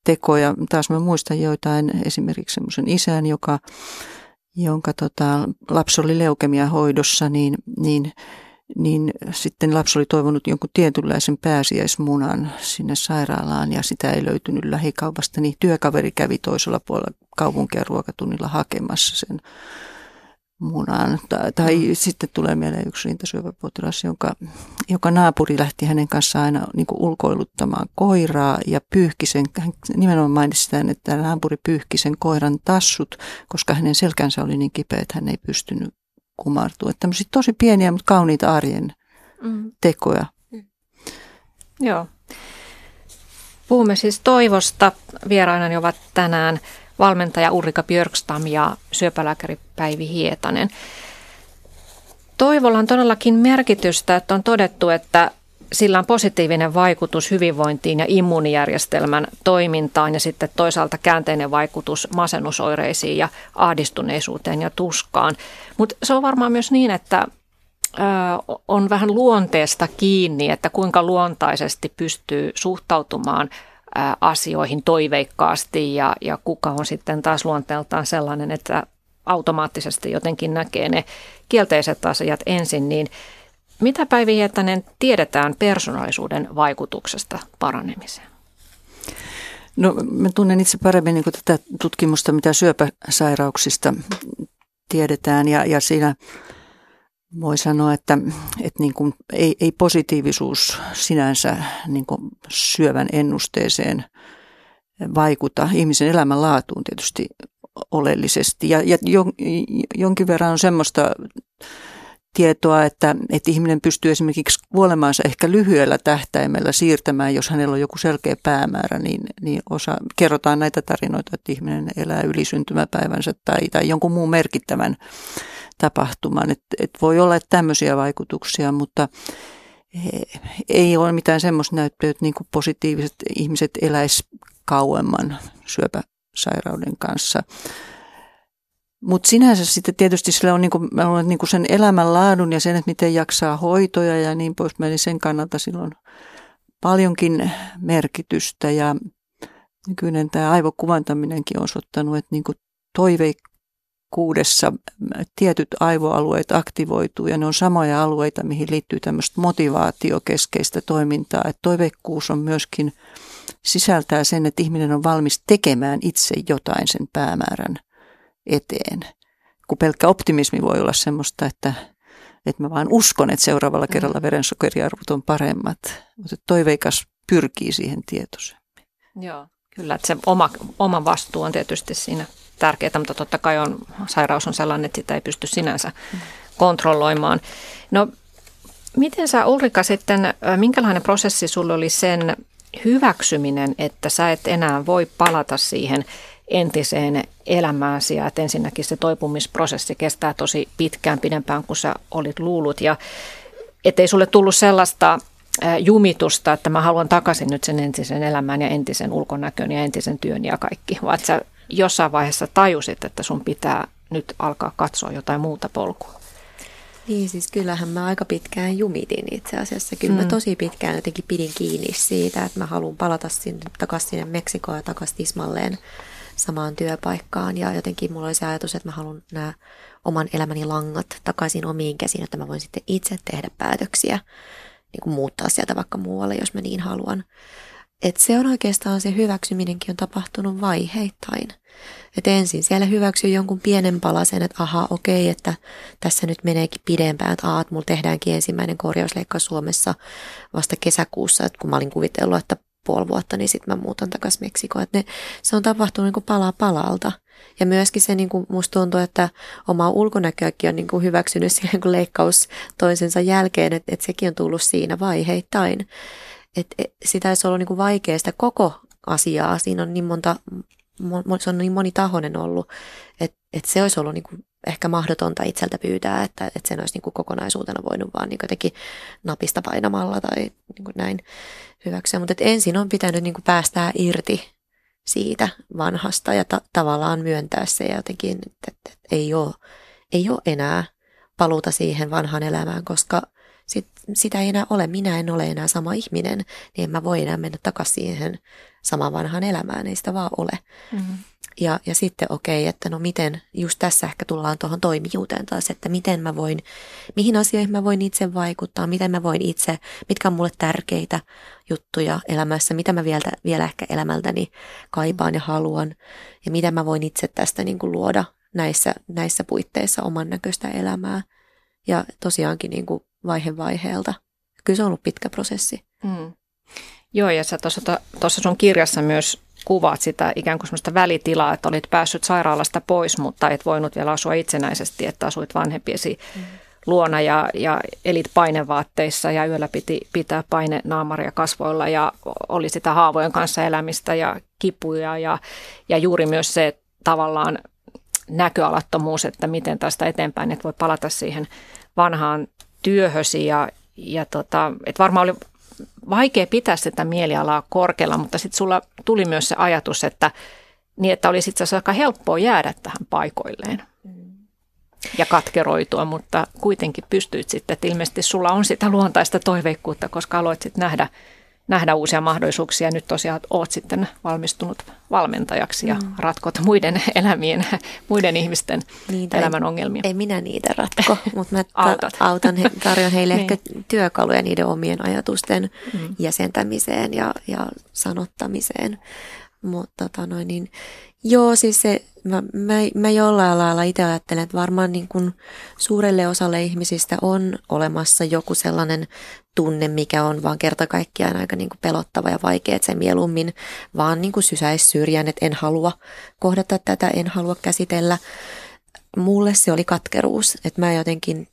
tekoja, taas mä muistan joitain, esimerkiksi semmoisen isän, joka, jonka tota, lapsi oli leukemia hoidossa, niin, niin niin sitten lapsi oli toivonut jonkun tietynlaisen pääsiäismunan sinne sairaalaan ja sitä ei löytynyt lähikaupasta, niin työkaveri kävi toisella puolella kaupunkia ruokatunnilla hakemassa sen munaan. Tai, tai mm. sitten tulee mieleen yksi rintasyöpäpotilas, jonka, joka naapuri lähti hänen kanssaan aina niin ulkoiluttamaan koiraa ja pyyhki sen, hän nimenomaan mainitsi sitä, että naapuri pyyhki sen koiran tassut, koska hänen selkänsä oli niin kipeä, että hän ei pystynyt kumartua. Että tämmöisiä tosi pieniä, mutta kauniita arjen mm. tekoja. Mm. Joo. Puhumme siis toivosta. Vierainani ovat tänään valmentaja Ulrika Björkstam ja syöpälääkäri Päivi Hietanen. Toivolla on todellakin merkitystä, että on todettu, että sillä on positiivinen vaikutus hyvinvointiin ja immuunijärjestelmän toimintaan ja sitten toisaalta käänteinen vaikutus masennusoireisiin ja ahdistuneisuuteen ja tuskaan. Mutta se on varmaan myös niin, että on vähän luonteesta kiinni, että kuinka luontaisesti pystyy suhtautumaan asioihin toiveikkaasti ja, ja kuka on sitten taas luonteeltaan sellainen, että automaattisesti jotenkin näkee ne kielteiset asiat ensin, niin mitä Päivi Hiettanen tiedetään persoonallisuuden vaikutuksesta paranemiseen? No mä tunnen itse paremmin niin tätä tutkimusta, mitä syöpäsairauksista tiedetään ja, ja siinä voi sanoa, että, että niin kuin ei, ei positiivisuus sinänsä niin kuin syövän ennusteeseen vaikuta. Ihmisen elämänlaatuun tietysti oleellisesti. Ja, ja jonkin verran on semmoista tietoa, että, että ihminen pystyy esimerkiksi kuolemaansa ehkä lyhyellä tähtäimellä siirtämään, jos hänellä on joku selkeä päämäärä, niin, niin osa, kerrotaan näitä tarinoita, että ihminen elää ylisyntymäpäivänsä tai, tai jonkun muun merkittävän tapahtuman. Et, et voi olla että tämmöisiä vaikutuksia, mutta ei ole mitään semmoista näyttöä, että niin kuin positiiviset ihmiset eläis kauemman syöpäsairauden kanssa. Mutta sinänsä sitten tietysti sillä on, niinku, on niinku sen elämänlaadun ja sen, että miten jaksaa hoitoja ja niin pois. Eli sen kannalta silloin paljonkin merkitystä ja nykyinen tämä aivokuvantaminenkin on osoittanut, että niinku toiveikkuudessa tietyt aivoalueet aktivoituu ja ne on samoja alueita, mihin liittyy tämmöistä motivaatiokeskeistä toimintaa. Että toiveikkuus on myöskin sisältää sen, että ihminen on valmis tekemään itse jotain sen päämäärän – eteen. Kun pelkkä optimismi voi olla semmoista, että, että mä vaan uskon, että seuraavalla mm. kerralla verensokeriarvot on paremmat. Mutta toiveikas pyrkii siihen tietoiseen. Joo, kyllä. Että se oma, oma vastuu on tietysti siinä tärkeää, mutta totta kai on, sairaus on sellainen, että sitä ei pysty sinänsä kontrolloimaan. No, miten sä Ulrika sitten, minkälainen prosessi sulla oli sen hyväksyminen, että sä et enää voi palata siihen entiseen elämääsi ja että ensinnäkin se toipumisprosessi kestää tosi pitkään pidempään kuin sä olit luullut ja ettei sulle tullut sellaista jumitusta, että mä haluan takaisin nyt sen entisen elämän ja entisen ulkonäkön ja entisen työn ja kaikki, vaan sä jossain vaiheessa tajusit, että sun pitää nyt alkaa katsoa jotain muuta polkua. Niin, siis kyllähän mä aika pitkään jumitin itse asiassa. Kyllä mm. mä tosi pitkään jotenkin pidin kiinni siitä, että mä haluan palata sinne, takaisin sinne Meksikoon ja takaisin tismalleen samaan työpaikkaan ja jotenkin mulla oli se ajatus, että mä haluan nämä oman elämäni langat takaisin omiin käsiin, että mä voin sitten itse tehdä päätöksiä, niin kuin muuttaa sieltä vaikka muualle, jos mä niin haluan. Et se on oikeastaan se hyväksyminenkin on tapahtunut vaiheittain. Et ensin siellä hyväksyy jonkun pienen palasen, että aha, okei, että tässä nyt meneekin pidempään, että aat, mulla tehdäänkin ensimmäinen korjausleikkaus Suomessa vasta kesäkuussa, että kun mä olin kuvitellut, että puoli vuotta, niin sitten mä muutan takaisin Meksikoon. Että ne, se on tapahtunut niin kuin pala palalta. Ja myöskin se, niin kuin musta tuntuu, että oma ulkonäköäkin on niin kuin hyväksynyt siihen kuin leikkaus toisensa jälkeen, että, että sekin on tullut siinä vaiheittain. Että et, sitä olisi ollut niin vaikea sitä koko asiaa. Siinä on niin monta, se on niin monitahoinen ollut, että, että se olisi ollut niin ehkä mahdotonta itseltä pyytää, että, että sen olisi niin kokonaisuutena voinut vaan niin jotenkin napista painamalla tai niin näin hyväksyä. Mutta ensin on pitänyt niin päästää irti siitä vanhasta ja ta- tavallaan myöntää se ja jotenkin, että, että, että ei, ole, ei ole enää paluuta siihen vanhaan elämään, koska sitä ei enää ole. Minä en ole enää sama ihminen, niin en mä voi enää mennä takaisin siihen samaan vanhaan elämään, ei sitä vaan ole. Mm-hmm. Ja, ja sitten okei, okay, että no miten, just tässä ehkä tullaan tuohon toimijuuteen taas, että miten mä voin, mihin asioihin mä voin itse vaikuttaa, miten mä voin itse, mitkä on mulle tärkeitä juttuja elämässä, mitä mä vielä, vielä ehkä elämältäni kaipaan ja haluan, ja miten mä voin itse tästä niin kuin luoda näissä, näissä puitteissa oman näköistä elämää. Ja tosiaankin niin kuin vaihe vaiheelta. Kyllä se on ollut pitkä prosessi. Mm. Joo, ja sä tuossa sun kirjassa myös kuvaat sitä ikään kuin sellaista välitilaa, että olit päässyt sairaalasta pois, mutta et voinut vielä asua itsenäisesti, että asuit vanhempiesi mm. luona ja, ja elit painevaatteissa ja yöllä piti pitää paine naamaria kasvoilla ja oli sitä haavojen kanssa elämistä ja kipuja ja, ja juuri myös se tavallaan näköalattomuus, että miten tästä eteenpäin, että voi palata siihen vanhaan työhösi ja, ja tota, että varmaan oli vaikea pitää sitä mielialaa korkealla, mutta sitten sulla tuli myös se ajatus, että niin, että olisi itse asiassa aika helppoa jäädä tähän paikoilleen ja katkeroitua, mutta kuitenkin pystyit sitten, että ilmeisesti sulla on sitä luontaista toiveikkuutta, koska aloit sitten nähdä nähdä uusia mahdollisuuksia. Nyt tosiaan olet sitten valmistunut valmentajaksi ja mm. ratkot muiden elämien, muiden ihmisten niitä elämän ongelmia. Ei minä niitä ratko, mutta mä ta- autan, he, tarjon heille niin. ehkä työkaluja niiden omien ajatusten mm. jäsentämiseen ja, ja sanottamiseen. Mutta tota noin, niin, joo, siis se, mä, mä, mä jollain lailla itse ajattelen, että varmaan niin kuin suurelle osalle ihmisistä on olemassa joku sellainen tunne, mikä on vaan kerta kaikkiaan aika niin kuin pelottava ja vaikea, että se mieluummin vaan niin kuin sysäisi syrjään, että en halua kohdata tätä, en halua käsitellä. Mulle se oli katkeruus, että mä jotenkin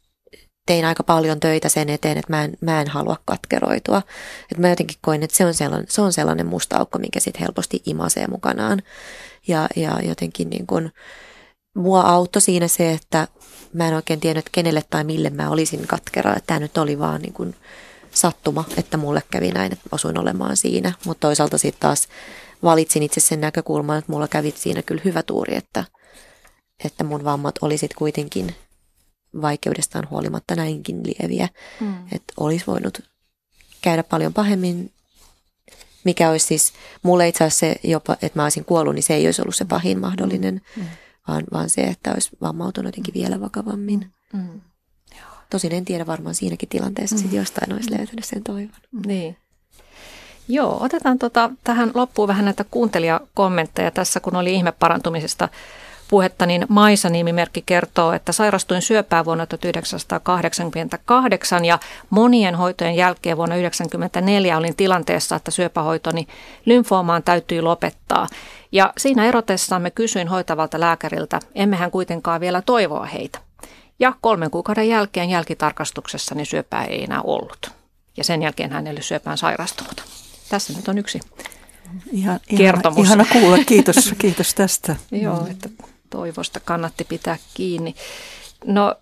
tein aika paljon töitä sen eteen, että mä en, mä en halua katkeroitua. Että mä jotenkin koin, että se on sellainen, se on sellainen musta aukko, minkä sitten helposti imasee mukanaan. Ja, ja jotenkin niin kuin, mua auttoi siinä se, että mä en oikein tiennyt, että kenelle tai mille mä olisin katkera. Että tämä nyt oli vaan niin kuin sattuma, että mulle kävi näin, että osuin olemaan siinä. Mutta toisaalta sitten taas valitsin itse sen näkökulman, että mulla kävi siinä kyllä hyvä tuuri, että, että mun vammat olisit kuitenkin vaikeudestaan huolimatta näinkin lieviä. Mm. Että olisi voinut käydä paljon pahemmin, mikä olisi siis, mulle itse asiassa se jopa, että mä olisin kuollut, niin se ei olisi ollut se pahin mahdollinen, mm. vaan, vaan se, että olisi vammautunut jotenkin vielä vakavammin. Mm. Tosin en tiedä varmaan siinäkin tilanteessa mm. jostain olisi löytänyt sen toivon. Niin. Joo, otetaan tota, tähän loppuun vähän näitä kuuntelijakommentteja tässä, kun oli ihme parantumisesta puhetta, niin Maisa-nimimerkki kertoo, että sairastuin syöpää vuonna 1988 ja monien hoitojen jälkeen vuonna 1994 olin tilanteessa, että syöpähoitoni lymfoomaan täytyi lopettaa. Ja siinä erotessamme kysyin hoitavalta lääkäriltä, emmehän kuitenkaan vielä toivoa heitä. Ja kolmen kuukauden jälkeen jälkitarkastuksessani syöpää ei enää ollut. Ja sen jälkeen hän ei ole syöpään sairastunut. Tässä nyt on yksi Ihan, kertomus. Ihana, ihana kuulla, kiitos, kiitos tästä. Joo, että toivosta kannatti pitää kiinni. No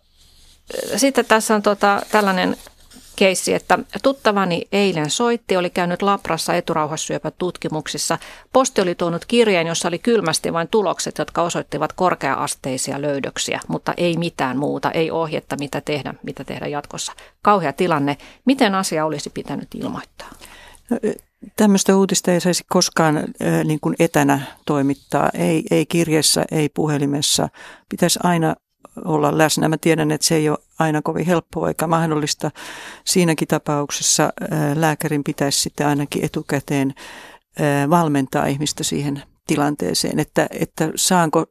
sitten tässä on tota, tällainen keissi, että tuttavani eilen soitti, oli käynyt Labrassa eturauhassyöpätutkimuksissa. Posti oli tuonut kirjeen, jossa oli kylmästi vain tulokset, jotka osoittivat korkea-asteisia löydöksiä, mutta ei mitään muuta, ei ohjetta, mitä tehdä, mitä tehdä jatkossa. Kauhea tilanne. Miten asia olisi pitänyt ilmoittaa? Tämmöistä uutista ei saisi koskaan äh, niin kuin etänä toimittaa, ei, ei kirjeessä, ei puhelimessa. Pitäisi aina olla läsnä. Mä tiedän, että se ei ole aina kovin helppoa eikä mahdollista. Siinäkin tapauksessa äh, lääkärin pitäisi sitten ainakin etukäteen äh, valmentaa ihmistä siihen tilanteeseen, että, että saanko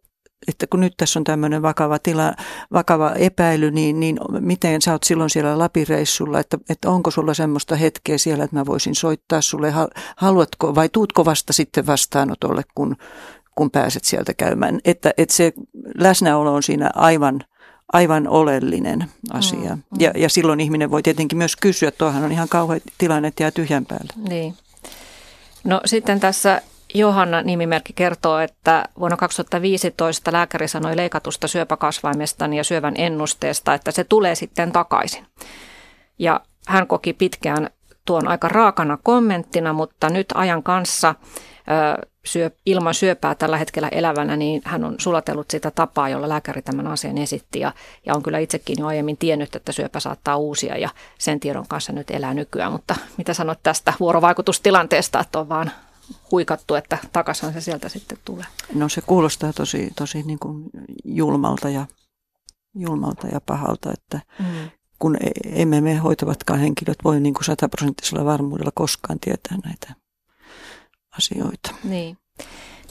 että kun nyt tässä on tämmöinen vakava, tila, vakava epäily, niin, niin miten sä oot silloin siellä Lapireissulla, että, että onko sulla semmoista hetkeä siellä, että mä voisin soittaa sulle, haluatko vai tuutko vasta sitten vastaanotolle, kun, kun pääset sieltä käymään. Että, että se läsnäolo on siinä aivan, aivan oleellinen asia. Mm, mm. Ja, ja silloin ihminen voi tietenkin myös kysyä, tuohan on ihan kauhea tilanne, että jää tyhjän päälle. Niin. No sitten tässä Johanna nimimerkki kertoo, että vuonna 2015 lääkäri sanoi leikatusta syöpäkasvaimesta ja syövän ennusteesta, että se tulee sitten takaisin. Ja hän koki pitkään tuon aika raakana kommenttina, mutta nyt ajan kanssa syö, ilman syöpää tällä hetkellä elävänä, niin hän on sulatellut sitä tapaa, jolla lääkäri tämän asian esitti ja, ja on kyllä itsekin jo aiemmin tiennyt, että syöpä saattaa uusia ja sen tiedon kanssa nyt elää nykyään. Mutta mitä sanot tästä vuorovaikutustilanteesta, että on vaan huikattu, että takaisin se sieltä sitten tulee? No se kuulostaa tosi, tosi niin kuin julmalta, ja, julmalta ja pahalta, että mm. kun e, emme me hoitavatkaan henkilöt voi niin kuin sataprosenttisella varmuudella koskaan tietää näitä asioita. Niin.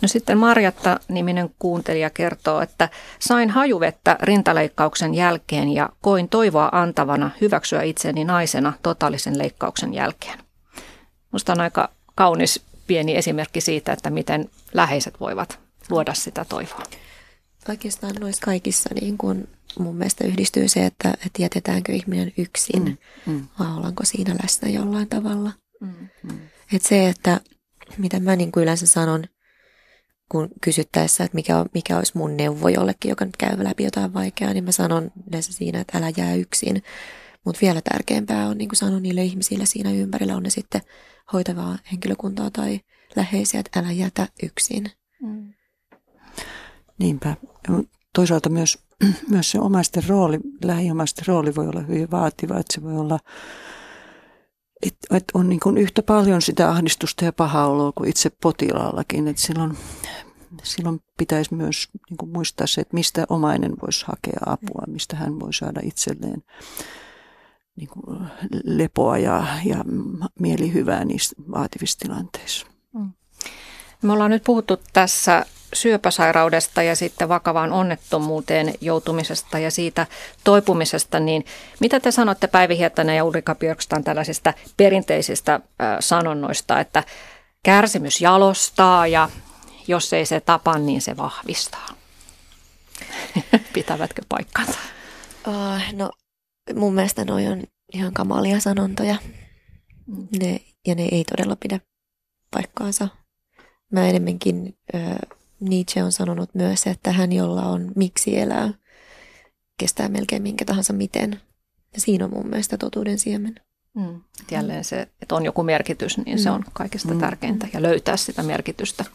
No sitten Marjatta-niminen kuuntelija kertoo, että sain hajuvettä rintaleikkauksen jälkeen ja koin toivoa antavana hyväksyä itseni naisena totaalisen leikkauksen jälkeen. Musta on aika kaunis pieni esimerkki siitä, että miten läheiset voivat luoda sitä toivoa. Oikeastaan noissa kaikissa niin kun mun mielestä yhdistyy se, että, että jätetäänkö ihminen yksin mm, mm. vai ollaanko siinä läsnä jollain tavalla. Mm, mm. Et se, että mitä mä niin kuin yleensä sanon, kun kysyttäessä, että mikä, mikä olisi mun neuvo jollekin, joka nyt käy läpi jotain vaikeaa, niin mä sanon yleensä siinä, että älä jää yksin. Mutta vielä tärkeämpää on niin kuin sanoa niille ihmisille siinä ympärillä, on ne sitten hoitavaa henkilökuntaa tai läheisiä, että älä jätä yksin. Mm. Niinpä. Toisaalta myös, myös se omaisten rooli, lähiomaisten rooli voi olla hyvin vaativa, että se voi olla että et on niin kuin yhtä paljon sitä ahdistusta ja pahaa oloa kuin itse potilaallakin. Että silloin, silloin pitäisi myös niin kuin muistaa se, että mistä omainen voisi hakea apua, mistä hän voi saada itselleen niin kuin lepoa ja, ja mielihyvää niissä vaativissa tilanteissa. Mm. Me ollaan nyt puhuttu tässä syöpäsairaudesta ja sitten vakavaan onnettomuuteen joutumisesta ja siitä toipumisesta, niin mitä te sanotte Päivi Hietanen ja Ulrika Björkstan tällaisista perinteisistä sanonnoista, että kärsimys jalostaa ja jos ei se tapa, niin se vahvistaa? Pitävätkö paikkansa? Uh, no mun mielestä noi on ihan kamalia sanontoja. Ne, ja ne ei todella pidä paikkaansa. Mä enemmänkin, äh, Nietzsche on sanonut myös, että hän, jolla on miksi elää, kestää melkein minkä tahansa miten. Ja siinä on mun mielestä totuuden siemen. Mm. Jälleen se, että on joku merkitys, niin mm. se on kaikista mm. tärkeintä. Ja löytää sitä merkitystä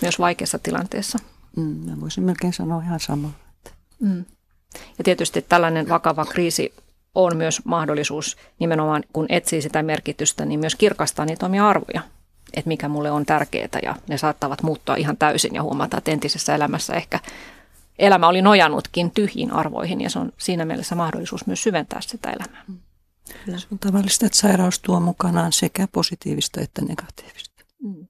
myös vaikeassa tilanteessa. Mm. Mä voisin melkein sanoa ihan samaa. Mm. Ja tietysti tällainen vakava kriisi on myös mahdollisuus nimenomaan, kun etsii sitä merkitystä, niin myös kirkastaa niitä omia arvoja, että mikä mulle on tärkeää ja ne saattavat muuttua ihan täysin ja huomata, että entisessä elämässä ehkä elämä oli nojannutkin tyhjiin arvoihin ja se on siinä mielessä mahdollisuus myös syventää sitä elämää. Kyllä. Se on tavallista, että sairaus tuo mukanaan sekä positiivista että negatiivista. Mm.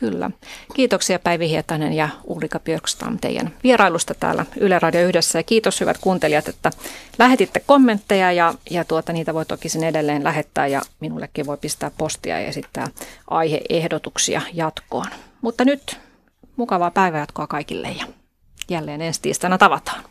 Kyllä. Kiitoksia Päivi Hietanen ja Ulrika Björkstam teidän vierailusta täällä Yle Radio Yhdessä. Ja kiitos hyvät kuuntelijat, että lähetitte kommentteja ja, ja tuota, niitä voi toki sen edelleen lähettää ja minullekin voi pistää postia ja esittää aiheehdotuksia jatkoon. Mutta nyt mukavaa päivänjatkoa kaikille ja jälleen ensi tiistaina tavataan.